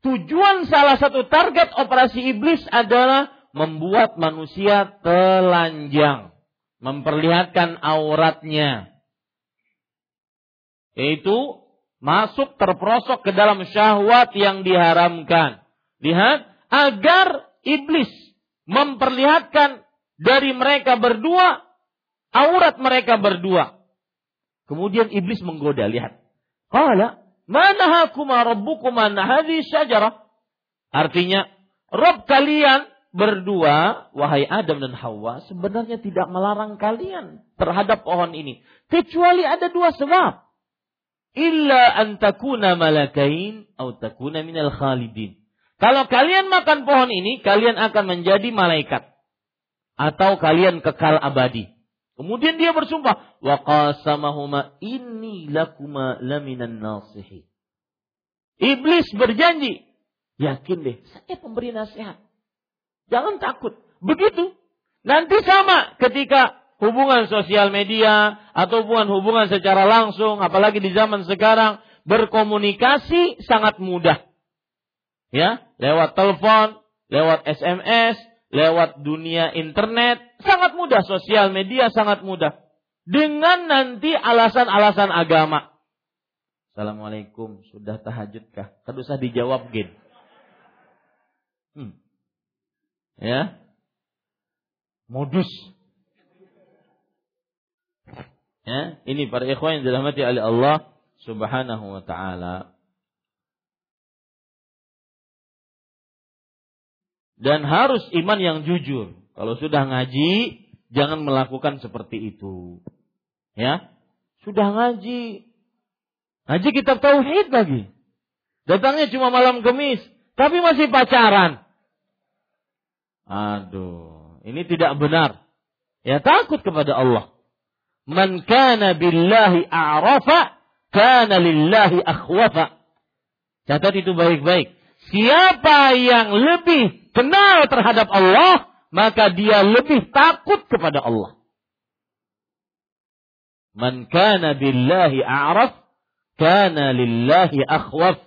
Speaker 1: tujuan salah satu target operasi iblis adalah membuat manusia telanjang, memperlihatkan auratnya. Yaitu masuk terperosok ke dalam syahwat yang diharamkan. Lihat, agar iblis memperlihatkan dari mereka berdua aurat mereka berdua. Kemudian iblis menggoda, lihat. Qala, mana hakuma rabbukuma hadhihi syajarah? Artinya, Rob kalian berdua, wahai Adam dan Hawa, sebenarnya tidak melarang kalian terhadap pohon ini. Kecuali ada dua sebab. Illa antakuna malakain atau takuna minal khalidin. Kalau kalian makan pohon ini, kalian akan menjadi malaikat. Atau kalian kekal abadi. Kemudian dia bersumpah, wa qasamahuma inni lakuma laminan nasihi. Iblis berjanji, yakin deh, saya pemberi nasihat. Jangan takut. Begitu. Nanti sama ketika hubungan sosial media atau hubungan hubungan secara langsung, apalagi di zaman sekarang, berkomunikasi sangat mudah ya, lewat telepon, lewat SMS, lewat dunia internet, sangat mudah sosial media sangat mudah. Dengan nanti alasan-alasan agama. Assalamualaikum, sudah tahajudkah? Kan usah dijawab gin. Hmm. Ya. Modus. Ya, ini para ikhwan yang dirahmati oleh Allah Subhanahu wa taala. dan harus iman yang jujur. Kalau sudah ngaji, jangan melakukan seperti itu. Ya, sudah ngaji, ngaji kitab tauhid lagi. Datangnya cuma malam kemis, tapi masih pacaran. Aduh, ini tidak benar. Ya takut kepada Allah. Man kana billahi a'rafa, kana lillahi akhwafa. Catat itu baik-baik. Siapa yang lebih kenal terhadap Allah, maka dia lebih takut kepada Allah. Man kana billahi a'raf, kana lillahi akhwaf.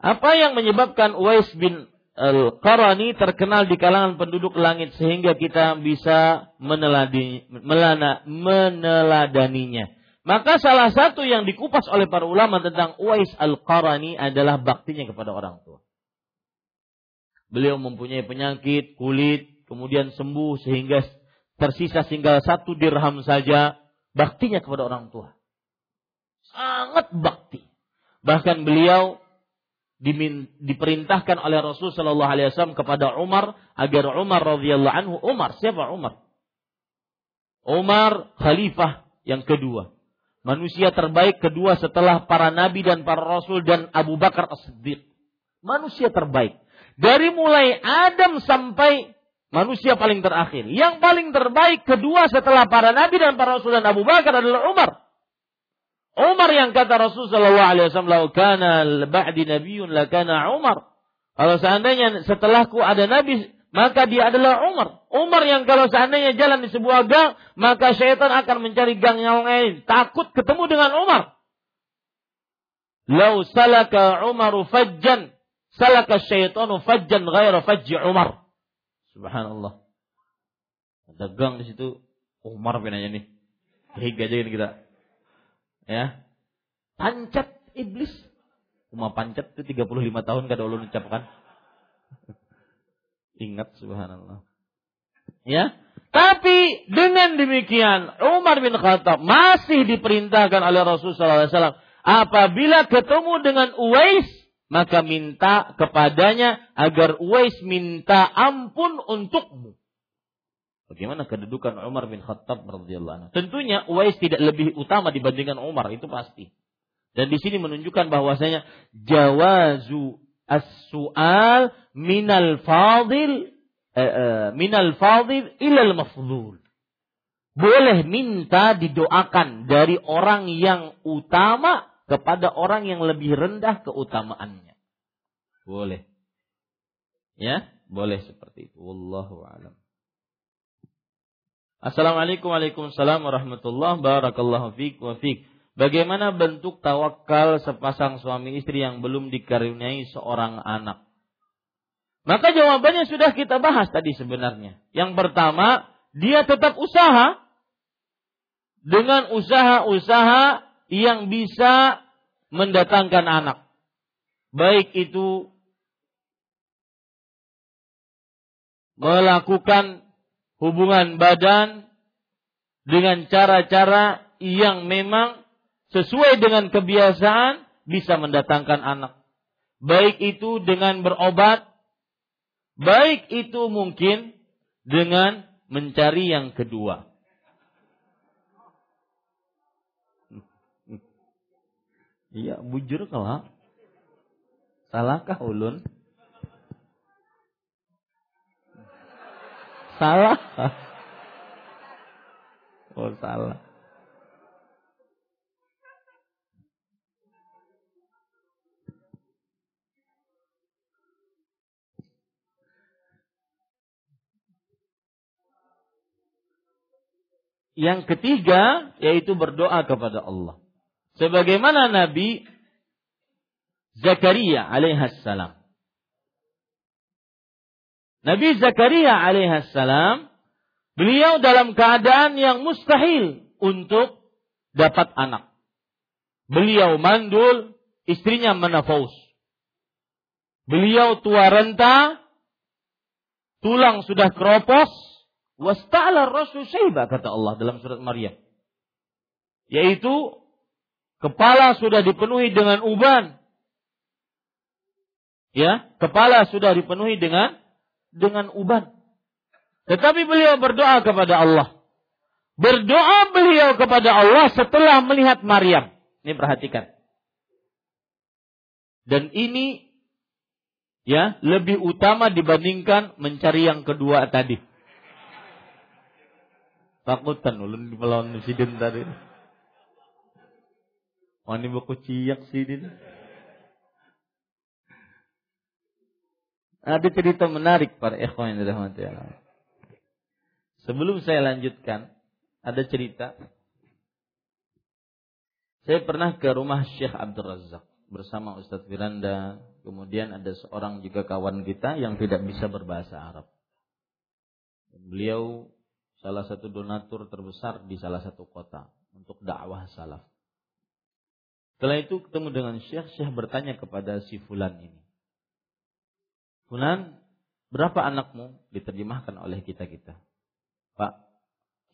Speaker 1: Apa yang menyebabkan Uwais bin Al-Qarani terkenal di kalangan penduduk langit sehingga kita bisa meneladani, melana, meneladaninya. Maka salah satu yang dikupas oleh para ulama tentang Uwais Al-Qarani adalah baktinya kepada orang tua. Beliau mempunyai penyakit kulit, kemudian sembuh sehingga tersisa tinggal satu dirham saja, baktinya kepada orang tua. Sangat bakti. Bahkan beliau diperintahkan oleh Rasul Shallallahu Alaihi Wasallam kepada Umar agar Umar radhiyallahu anhu Umar siapa Umar? Umar khalifah yang kedua, manusia terbaik kedua setelah para nabi dan para rasul dan Abu Bakar As-Siddiq. Manusia terbaik dari mulai Adam sampai manusia paling terakhir. Yang paling terbaik kedua setelah para nabi dan para rasul dan Abu Bakar adalah Umar. Umar yang kata Rasul sallallahu alaihi wasallam, "Lau kana ba'di nabiyyun lakana Umar." Kalau seandainya setelahku ada nabi, maka dia adalah Umar. Umar yang kalau seandainya jalan di sebuah gang, maka syaitan akan mencari gang yang lain. Takut ketemu dengan Umar. Lau salaka Umaru fajjan, salaka syaitanu fajjan ghaira fajji Umar. Subhanallah. Ada gang di situ, Umar pinanya nih. Higa aja kita ya. Pancat iblis. Cuma pancat itu 35 tahun kada ulun ucapkan ingat subhanallah. Ya. Tapi dengan demikian Umar bin Khattab masih diperintahkan oleh Rasulullah SAW apabila ketemu dengan Uwais maka minta kepadanya agar Uwais minta ampun untukmu Bagaimana kedudukan Umar bin Khattab radhiyallahu anhu? Tentunya Uwais tidak lebih utama dibandingkan Umar, itu pasti. Dan di sini menunjukkan bahwasanya jawazu as-su'al minal fadil eh, eh, minal fadil ilal mafdul. Boleh minta didoakan dari orang yang utama kepada orang yang lebih rendah keutamaannya. Boleh. Ya, boleh seperti itu. Wallahu a'lam. Assalamualaikum Waalaikumsalam warahmatullahi Barakallahu fiik wa fiik. Bagaimana bentuk tawakal sepasang suami istri yang belum dikaruniai seorang anak? Maka jawabannya sudah kita bahas tadi sebenarnya. Yang pertama, dia tetap usaha dengan usaha-usaha yang bisa mendatangkan anak. Baik itu melakukan hubungan badan dengan cara-cara yang memang sesuai dengan kebiasaan bisa mendatangkan anak. Baik itu dengan berobat, baik itu mungkin dengan mencari yang kedua. Iya, bujur kalau salahkah ulun? Salah. Oh, salah. Yang ketiga yaitu berdoa kepada Allah. Sebagaimana Nabi Zakaria alaihissalam Nabi Zakaria alaihissalam, beliau dalam keadaan yang mustahil untuk dapat anak. Beliau mandul, istrinya menafaus. Beliau tua renta, tulang sudah keropos, wasta'ala rasul syaiba kata Allah dalam surat Maryam. Yaitu kepala sudah dipenuhi dengan uban. Ya, kepala sudah dipenuhi dengan dengan uban. Tetapi beliau berdoa kepada Allah. Berdoa beliau kepada Allah setelah melihat Maryam. Ini perhatikan. Dan ini ya lebih utama dibandingkan mencari yang kedua tadi. Takutan ulun melawan presiden tadi. Wani buku sih Ada cerita menarik para ikhwan Allah. Sebelum saya lanjutkan, ada cerita. Saya pernah ke rumah Syekh Abdul Razak bersama Ustadz Firanda. Kemudian ada seorang juga kawan kita yang tidak bisa berbahasa Arab. Beliau salah satu donatur terbesar di salah satu kota untuk dakwah salaf. Setelah itu ketemu dengan Syekh, Syekh bertanya kepada si Fulan ini. Fulan, berapa anakmu? Diterjemahkan oleh kita-kita. Pak,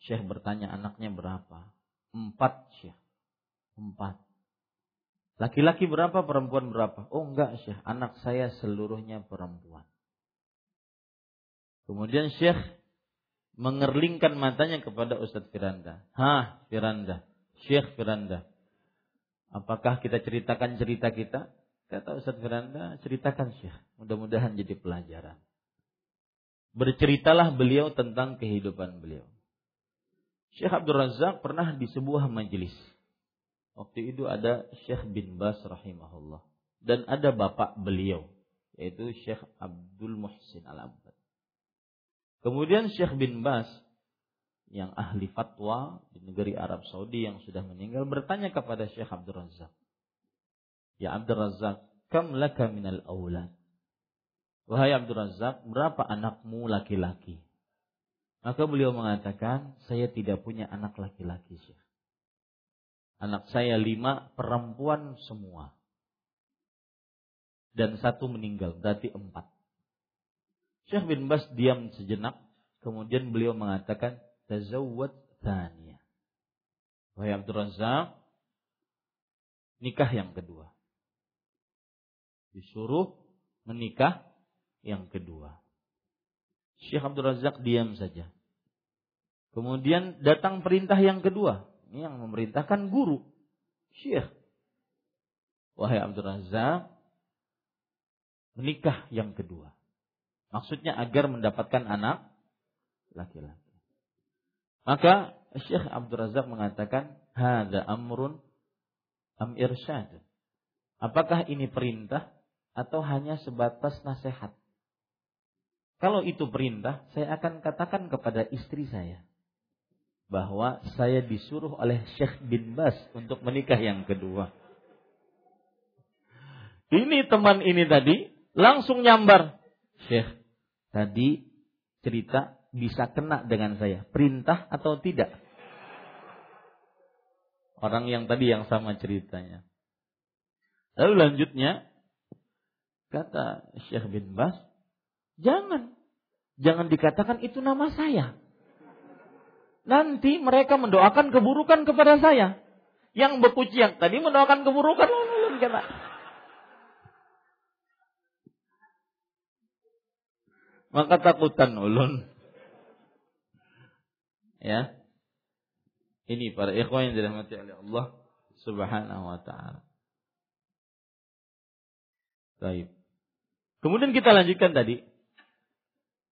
Speaker 1: Syekh bertanya anaknya berapa? Empat Syekh. Empat. Laki-laki berapa, perempuan berapa? Oh enggak Syekh, anak saya seluruhnya perempuan. Kemudian Syekh mengerlingkan matanya kepada Ustadz Firanda. Hah, Firanda. Syekh Firanda. Apakah kita ceritakan cerita kita? Kata Ustadz Firanda, ceritakan Syekh. Mudah-mudahan jadi pelajaran. Berceritalah beliau tentang kehidupan beliau. Syekh Abdul Razak pernah di sebuah majelis Waktu itu ada Syekh bin Bas rahimahullah dan ada bapak beliau yaitu Syekh Abdul Muhsin Al-Abbad. Kemudian Syekh bin Bas yang ahli fatwa di negeri Arab Saudi yang sudah meninggal bertanya kepada Syekh Abdul Razak. Ya Abdul Razak, kam laka minal awlad? Wahai Abdul Razak, berapa anakmu laki-laki? Maka beliau mengatakan, saya tidak punya anak laki-laki, Syekh. Anak saya lima, perempuan semua. Dan satu meninggal, berarti empat. Syekh bin Bas diam sejenak, kemudian beliau mengatakan, Tazawwad tanya. Wahai Abdul Razak, nikah yang kedua. Disuruh menikah yang kedua. Syekh Abdul Razak diam saja. Kemudian datang perintah yang kedua. Ini yang memerintahkan guru, syekh. Wahai Abdul Razak, menikah yang kedua. Maksudnya agar mendapatkan anak laki-laki. Maka Syekh Abdul Razak mengatakan, "Hada amrun am irsyad." Apakah ini perintah atau hanya sebatas nasihat? Kalau itu perintah, saya akan katakan kepada istri saya, bahwa saya disuruh oleh Syekh bin Bas untuk menikah yang kedua. Ini teman ini tadi langsung nyambar. Syekh, tadi cerita bisa kena dengan saya. Perintah atau tidak? Orang yang tadi yang sama ceritanya. Lalu lanjutnya, kata Syekh bin Bas, jangan. Jangan dikatakan itu nama saya nanti mereka mendoakan keburukan kepada saya. Yang yang tadi mendoakan keburukan kata. Maka takutan ulun. Ya. Ini para ikhwan yang dirahmati oleh Allah Subhanahu wa taala. Baik. Kemudian kita lanjutkan tadi.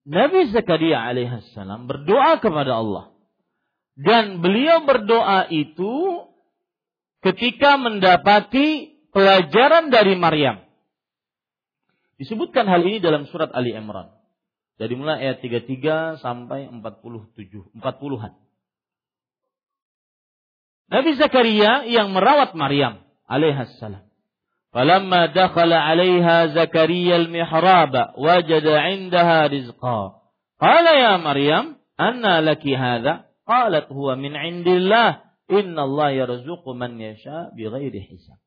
Speaker 1: Nabi Zakaria alaihissalam berdoa kepada Allah. Dan beliau berdoa itu ketika mendapati pelajaran dari Maryam. Disebutkan hal ini dalam surat Ali Imran. Dari mulai ayat 33 sampai 47, 40-an. Nabi Zakaria yang merawat Maryam alaihissalam. Falamma dakhala 'alaiha Zakaria al-mihrab wajada 'indaha rizqa. Qala ya Maryam, anna laki hadha? Qalat huwa min indillah. Allah yarzuqu man yasha bighairi hisab.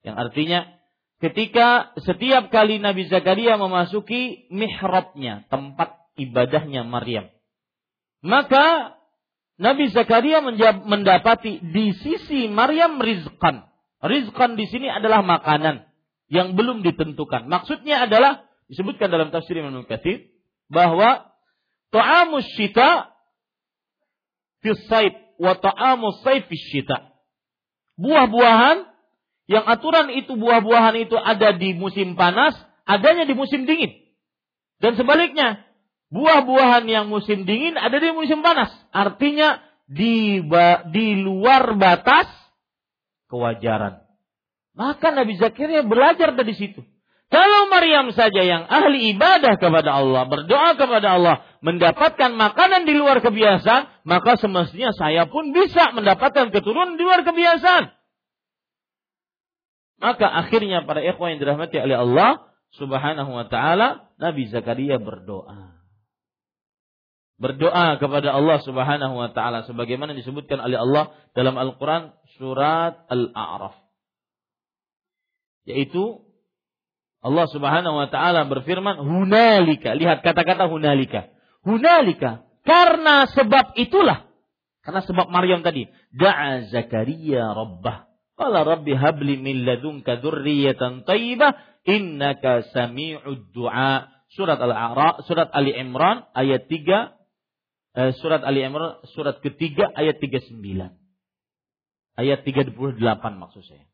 Speaker 1: Yang artinya ketika setiap kali Nabi Zakaria memasuki mihrabnya, tempat ibadahnya Maryam. Maka Nabi Zakaria mendapati di sisi Maryam rizqan. Rizqan di sini adalah makanan yang belum ditentukan. Maksudnya adalah disebutkan dalam tafsir Imam Katsir bahwa ta'amus syita fisaid wa ta'amu syita. Buah-buahan yang aturan itu buah-buahan itu ada di musim panas, adanya di musim dingin. Dan sebaliknya, buah-buahan yang musim dingin ada di musim panas. Artinya di di luar batas kewajaran. Maka Nabi Zakaria belajar dari situ. Kalau Maryam saja yang ahli ibadah kepada Allah, berdoa kepada Allah, mendapatkan makanan di luar kebiasaan, maka semestinya saya pun bisa mendapatkan keturunan di luar kebiasaan. Maka akhirnya para ikhwan yang dirahmati oleh Allah Subhanahu wa taala, Nabi Zakaria berdoa. Berdoa kepada Allah Subhanahu wa taala sebagaimana disebutkan oleh Allah dalam Al-Qur'an surat Al-A'raf. Yaitu Allah Subhanahu wa taala berfirman, "Hunalika." Lihat kata-kata hunalika. Hunalika. Karena sebab itulah Karena sebab Maryam tadi, da'a Zakaria rabbah. Qala rabbi habli min ladunka dzurriyyatan thayyibah innaka sami'ud du'a. Surat Al-A'raf, surat Ali Imran ayat 3 eh, surat Ali Imran surat ketiga ayat 39. Ayat 38 maksud saya.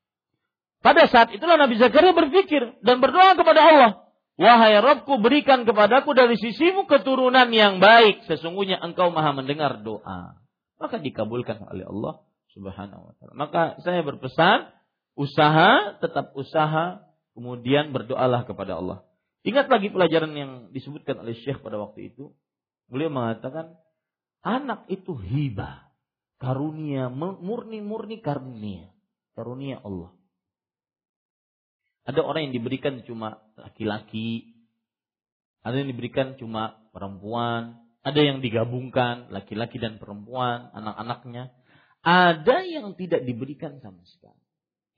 Speaker 1: Pada saat itulah Nabi Zakaria berpikir dan berdoa kepada Allah. Wahai Rabbku berikan kepadaku dari sisimu keturunan yang baik. Sesungguhnya engkau maha mendengar doa. Maka dikabulkan oleh Allah subhanahu wa ta'ala. Maka saya berpesan, usaha, tetap usaha, kemudian berdoalah kepada Allah. Ingat lagi pelajaran yang disebutkan oleh Syekh pada waktu itu. Beliau mengatakan, anak itu hibah. Karunia, murni-murni karunia. Karunia Allah. Ada orang yang diberikan cuma laki-laki, ada yang diberikan cuma perempuan, ada yang digabungkan laki-laki dan perempuan, anak-anaknya. Ada yang tidak diberikan sama sekali.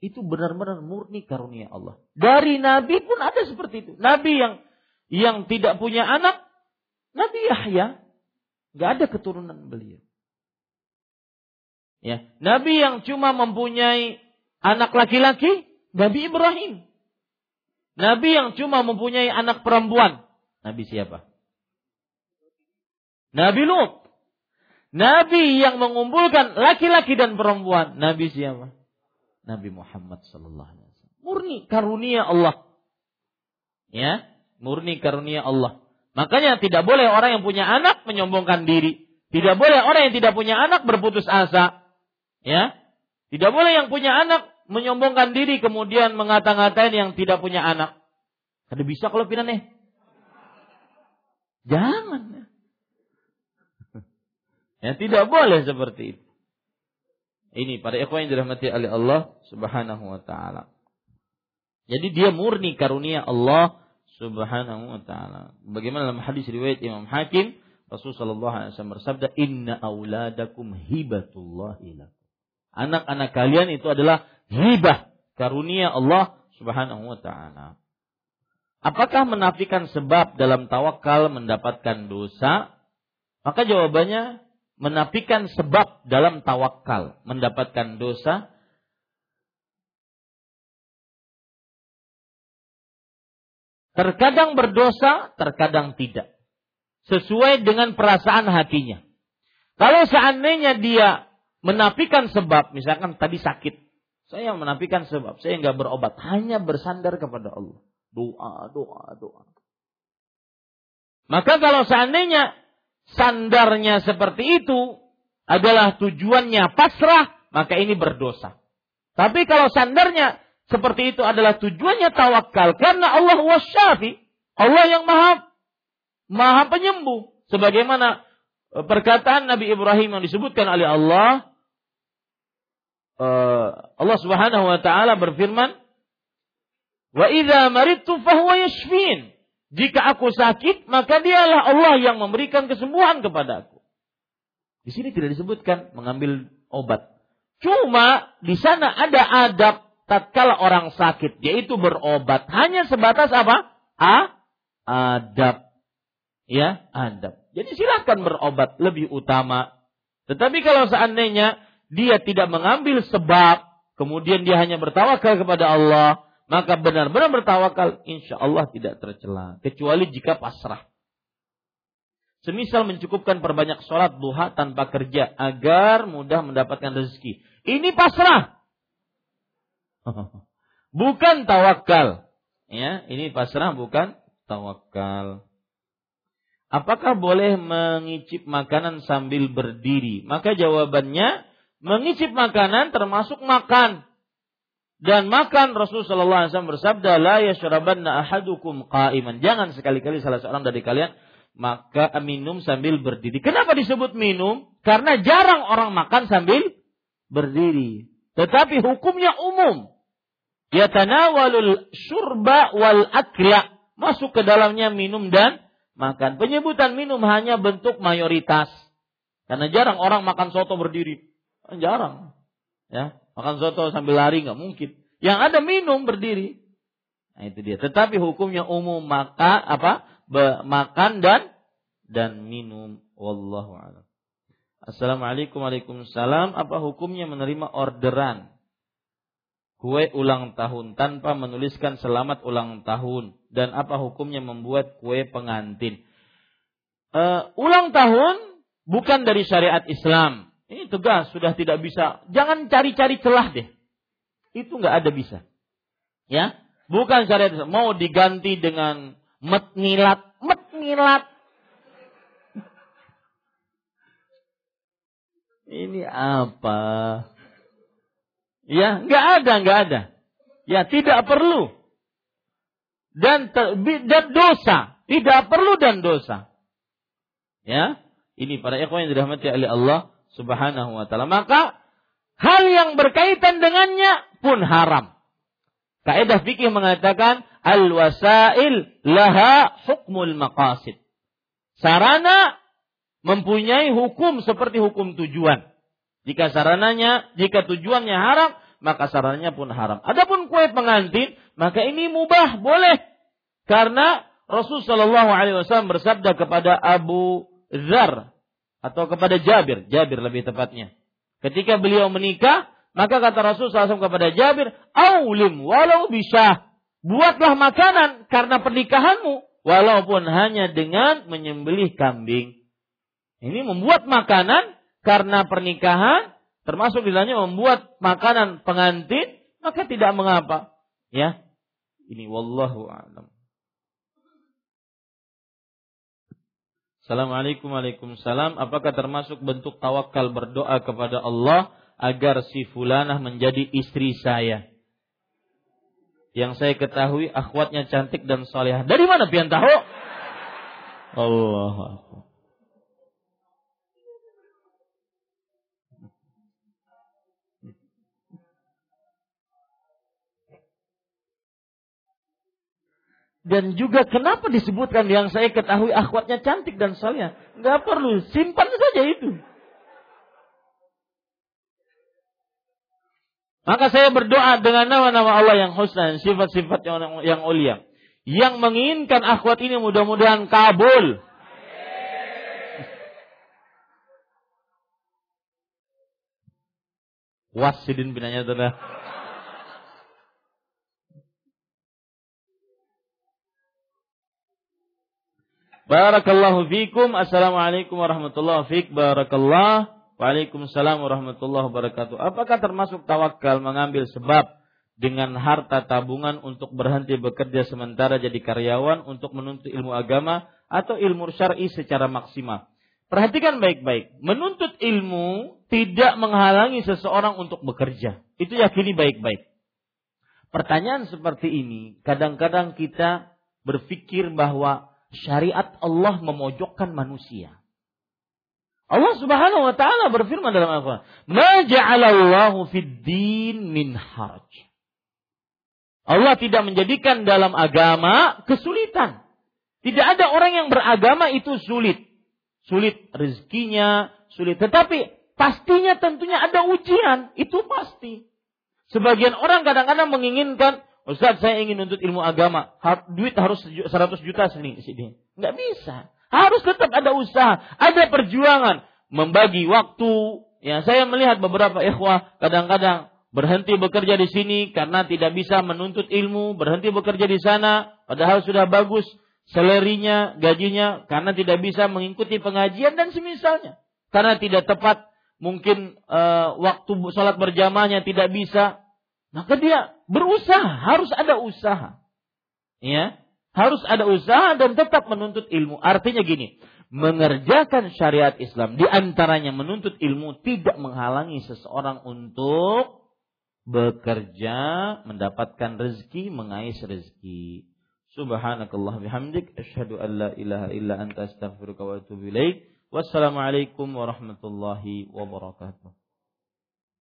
Speaker 1: Itu benar-benar murni karunia Allah. Dari Nabi pun ada seperti itu. Nabi yang yang tidak punya anak, Nabi Yahya, nggak ada keturunan beliau. Ya, Nabi yang cuma mempunyai anak laki-laki, Nabi Ibrahim. Nabi yang cuma mempunyai anak perempuan. Nabi siapa? Nabi Lut. Nabi yang mengumpulkan laki-laki dan perempuan. Nabi siapa? Nabi Muhammad sallallahu alaihi wasallam. Murni karunia Allah. Ya, murni karunia Allah. Makanya tidak boleh orang yang punya anak menyombongkan diri. Tidak boleh orang yang tidak punya anak berputus asa. Ya. Tidak boleh yang punya anak menyombongkan diri kemudian mengata-ngatain yang tidak punya anak. Ada bisa kalau pindah nih? Jangan. Ya tidak boleh seperti itu. Ini pada ikhwan yang dirahmati oleh Allah Subhanahu wa taala. Jadi dia murni karunia Allah Subhanahu wa taala. Bagaimana dalam hadis riwayat Imam Hakim, Rasulullah sallallahu alaihi wasallam bersabda, "Inna auladakum hibatullah lakum." Anak-anak kalian itu adalah hibah karunia Allah Subhanahu wa taala. Apakah menafikan sebab dalam tawakal mendapatkan dosa? Maka jawabannya menafikan sebab dalam tawakal mendapatkan dosa Terkadang berdosa, terkadang tidak. Sesuai dengan perasaan hatinya. Kalau seandainya dia menafikan sebab, misalkan tadi sakit, saya menafikan sebab, saya nggak berobat, hanya bersandar kepada Allah. Doa, doa, doa. Maka kalau seandainya sandarnya seperti itu adalah tujuannya pasrah, maka ini berdosa. Tapi kalau sandarnya seperti itu adalah tujuannya tawakal karena Allah wasyafi, Allah yang maha maha penyembuh. Sebagaimana perkataan Nabi Ibrahim yang disebutkan oleh Allah, uh, Allah Subhanahu wa taala berfirman, "Wa idza maridtu fahuwa yashfin." Jika aku sakit, maka dialah Allah yang memberikan kesembuhan kepadaku. Di sini tidak disebutkan mengambil obat. Cuma di sana ada adab tatkala orang sakit, yaitu berobat. Hanya sebatas apa? A, adab. Ya, adab. Jadi silahkan berobat lebih utama. Tetapi kalau seandainya dia tidak mengambil sebab, kemudian dia hanya bertawakal kepada Allah, maka benar-benar bertawakal, insya Allah tidak tercela. Kecuali jika pasrah. Semisal mencukupkan perbanyak sholat duha tanpa kerja agar mudah mendapatkan rezeki. Ini pasrah. Bukan tawakal. Ya, ini pasrah bukan tawakal. Apakah boleh mengicip makanan sambil berdiri? Maka jawabannya mengicip makanan termasuk makan. Dan makan Rasulullah SAW bersabda, La yashrabanna ahadukum qa'iman. Jangan sekali-kali salah seorang dari kalian maka minum sambil berdiri. Kenapa disebut minum? Karena jarang orang makan sambil berdiri. Tetapi hukumnya umum. Yatanawalul syurba wal akla. Masuk ke dalamnya minum dan makan. Penyebutan minum hanya bentuk mayoritas. Karena jarang orang makan soto berdiri. Jarang. Ya, makan soto sambil lari nggak mungkin. Yang ada minum berdiri. Nah, itu dia. Tetapi hukumnya umum maka apa? Be, makan dan dan minum. Wallahu a'lam. Assalamualaikum Waalaikumsalam. Apa hukumnya menerima orderan kue ulang tahun tanpa menuliskan selamat ulang tahun dan apa hukumnya membuat kue pengantin? Uh, ulang tahun bukan dari syariat Islam. Ini tegas sudah tidak bisa. Jangan cari-cari celah deh. Itu nggak ada bisa. Ya, bukan syariat Islam. Mau diganti dengan metnilat, metnilat. Ini apa? Ya, nggak ada, nggak ada. Ya, tidak perlu. Dan, dan dosa, tidak perlu dan dosa. Ya, ini para ikhwan yang dirahmati oleh Allah Subhanahu wa taala. Maka hal yang berkaitan dengannya pun haram. Kaidah fikih mengatakan al wasail laha hukmul maqasid. Sarana mempunyai hukum seperti hukum tujuan. Jika sarananya, jika tujuannya haram, maka sarannya pun haram. Adapun kue pengantin, maka ini mubah, boleh. Karena Rasul Shallallahu Alaihi Wasallam bersabda kepada Abu Zar atau kepada Jabir, Jabir lebih tepatnya. Ketika beliau menikah, maka kata Rasul SAW kepada Jabir, "Aulim walau bisa, buatlah makanan karena pernikahanmu, walaupun hanya dengan menyembelih kambing." Ini membuat makanan karena pernikahan termasuk di membuat makanan pengantin maka tidak mengapa. Ya. Ini wallahu a'lam. Assalamualaikum Waalaikumsalam. Apakah termasuk bentuk tawakal berdoa kepada Allah Agar si fulanah menjadi istri saya? Yang saya ketahui akhwatnya cantik dan solehah Dari mana pian tahu? Allah Dan juga kenapa disebutkan yang saya ketahui akhwatnya cantik dan soleh. Nggak perlu, simpan saja itu. Maka saya berdoa dengan nama-nama Allah yang husna sifat-sifat yang, yang ulia. Yang menginginkan akhwat ini mudah-mudahan kabul. Wasidin binanya adalah Barakallahu fikum. Assalamualaikum warahmatullahi wabarakatuh. Barakallah. Waalaikumsalam warahmatullahi wabarakatuh. Apakah termasuk tawakal mengambil sebab dengan harta tabungan untuk berhenti bekerja sementara jadi karyawan untuk menuntut ilmu agama atau ilmu syar'i secara maksimal? Perhatikan baik-baik. Menuntut ilmu tidak menghalangi seseorang untuk bekerja. Itu yakini baik-baik. Pertanyaan seperti ini kadang-kadang kita berpikir bahwa syariat Allah memojokkan manusia. Allah Subhanahu wa taala berfirman dalam Al-Qur'an, "Ma ja'alallahu fid din min haraj." Allah tidak menjadikan dalam agama kesulitan. Tidak ada orang yang beragama itu sulit. Sulit rezekinya, sulit. Tetapi pastinya tentunya ada ujian, itu pasti. Sebagian orang kadang-kadang menginginkan Ustaz saya ingin nuntut ilmu agama. Duit harus 100 juta sini. sini. Nggak bisa. Harus tetap ada usaha. Ada perjuangan. Membagi waktu. Ya, saya melihat beberapa ikhwah kadang-kadang berhenti bekerja di sini karena tidak bisa menuntut ilmu, berhenti bekerja di sana, padahal sudah bagus selerinya, gajinya, karena tidak bisa mengikuti pengajian dan semisalnya. Karena tidak tepat, mungkin uh, waktu sholat berjamaahnya tidak bisa, maka dia berusaha, harus ada usaha. Ya, harus ada usaha dan tetap menuntut ilmu. Artinya gini, mengerjakan syariat Islam di antaranya menuntut ilmu tidak menghalangi seseorang untuk bekerja, mendapatkan rezeki, mengais rezeki. Subhanakallah bihamdik asyhadu an la ilaha illa anta astaghfiruka wa atubu ilaik. Wassalamualaikum warahmatullahi wabarakatuh.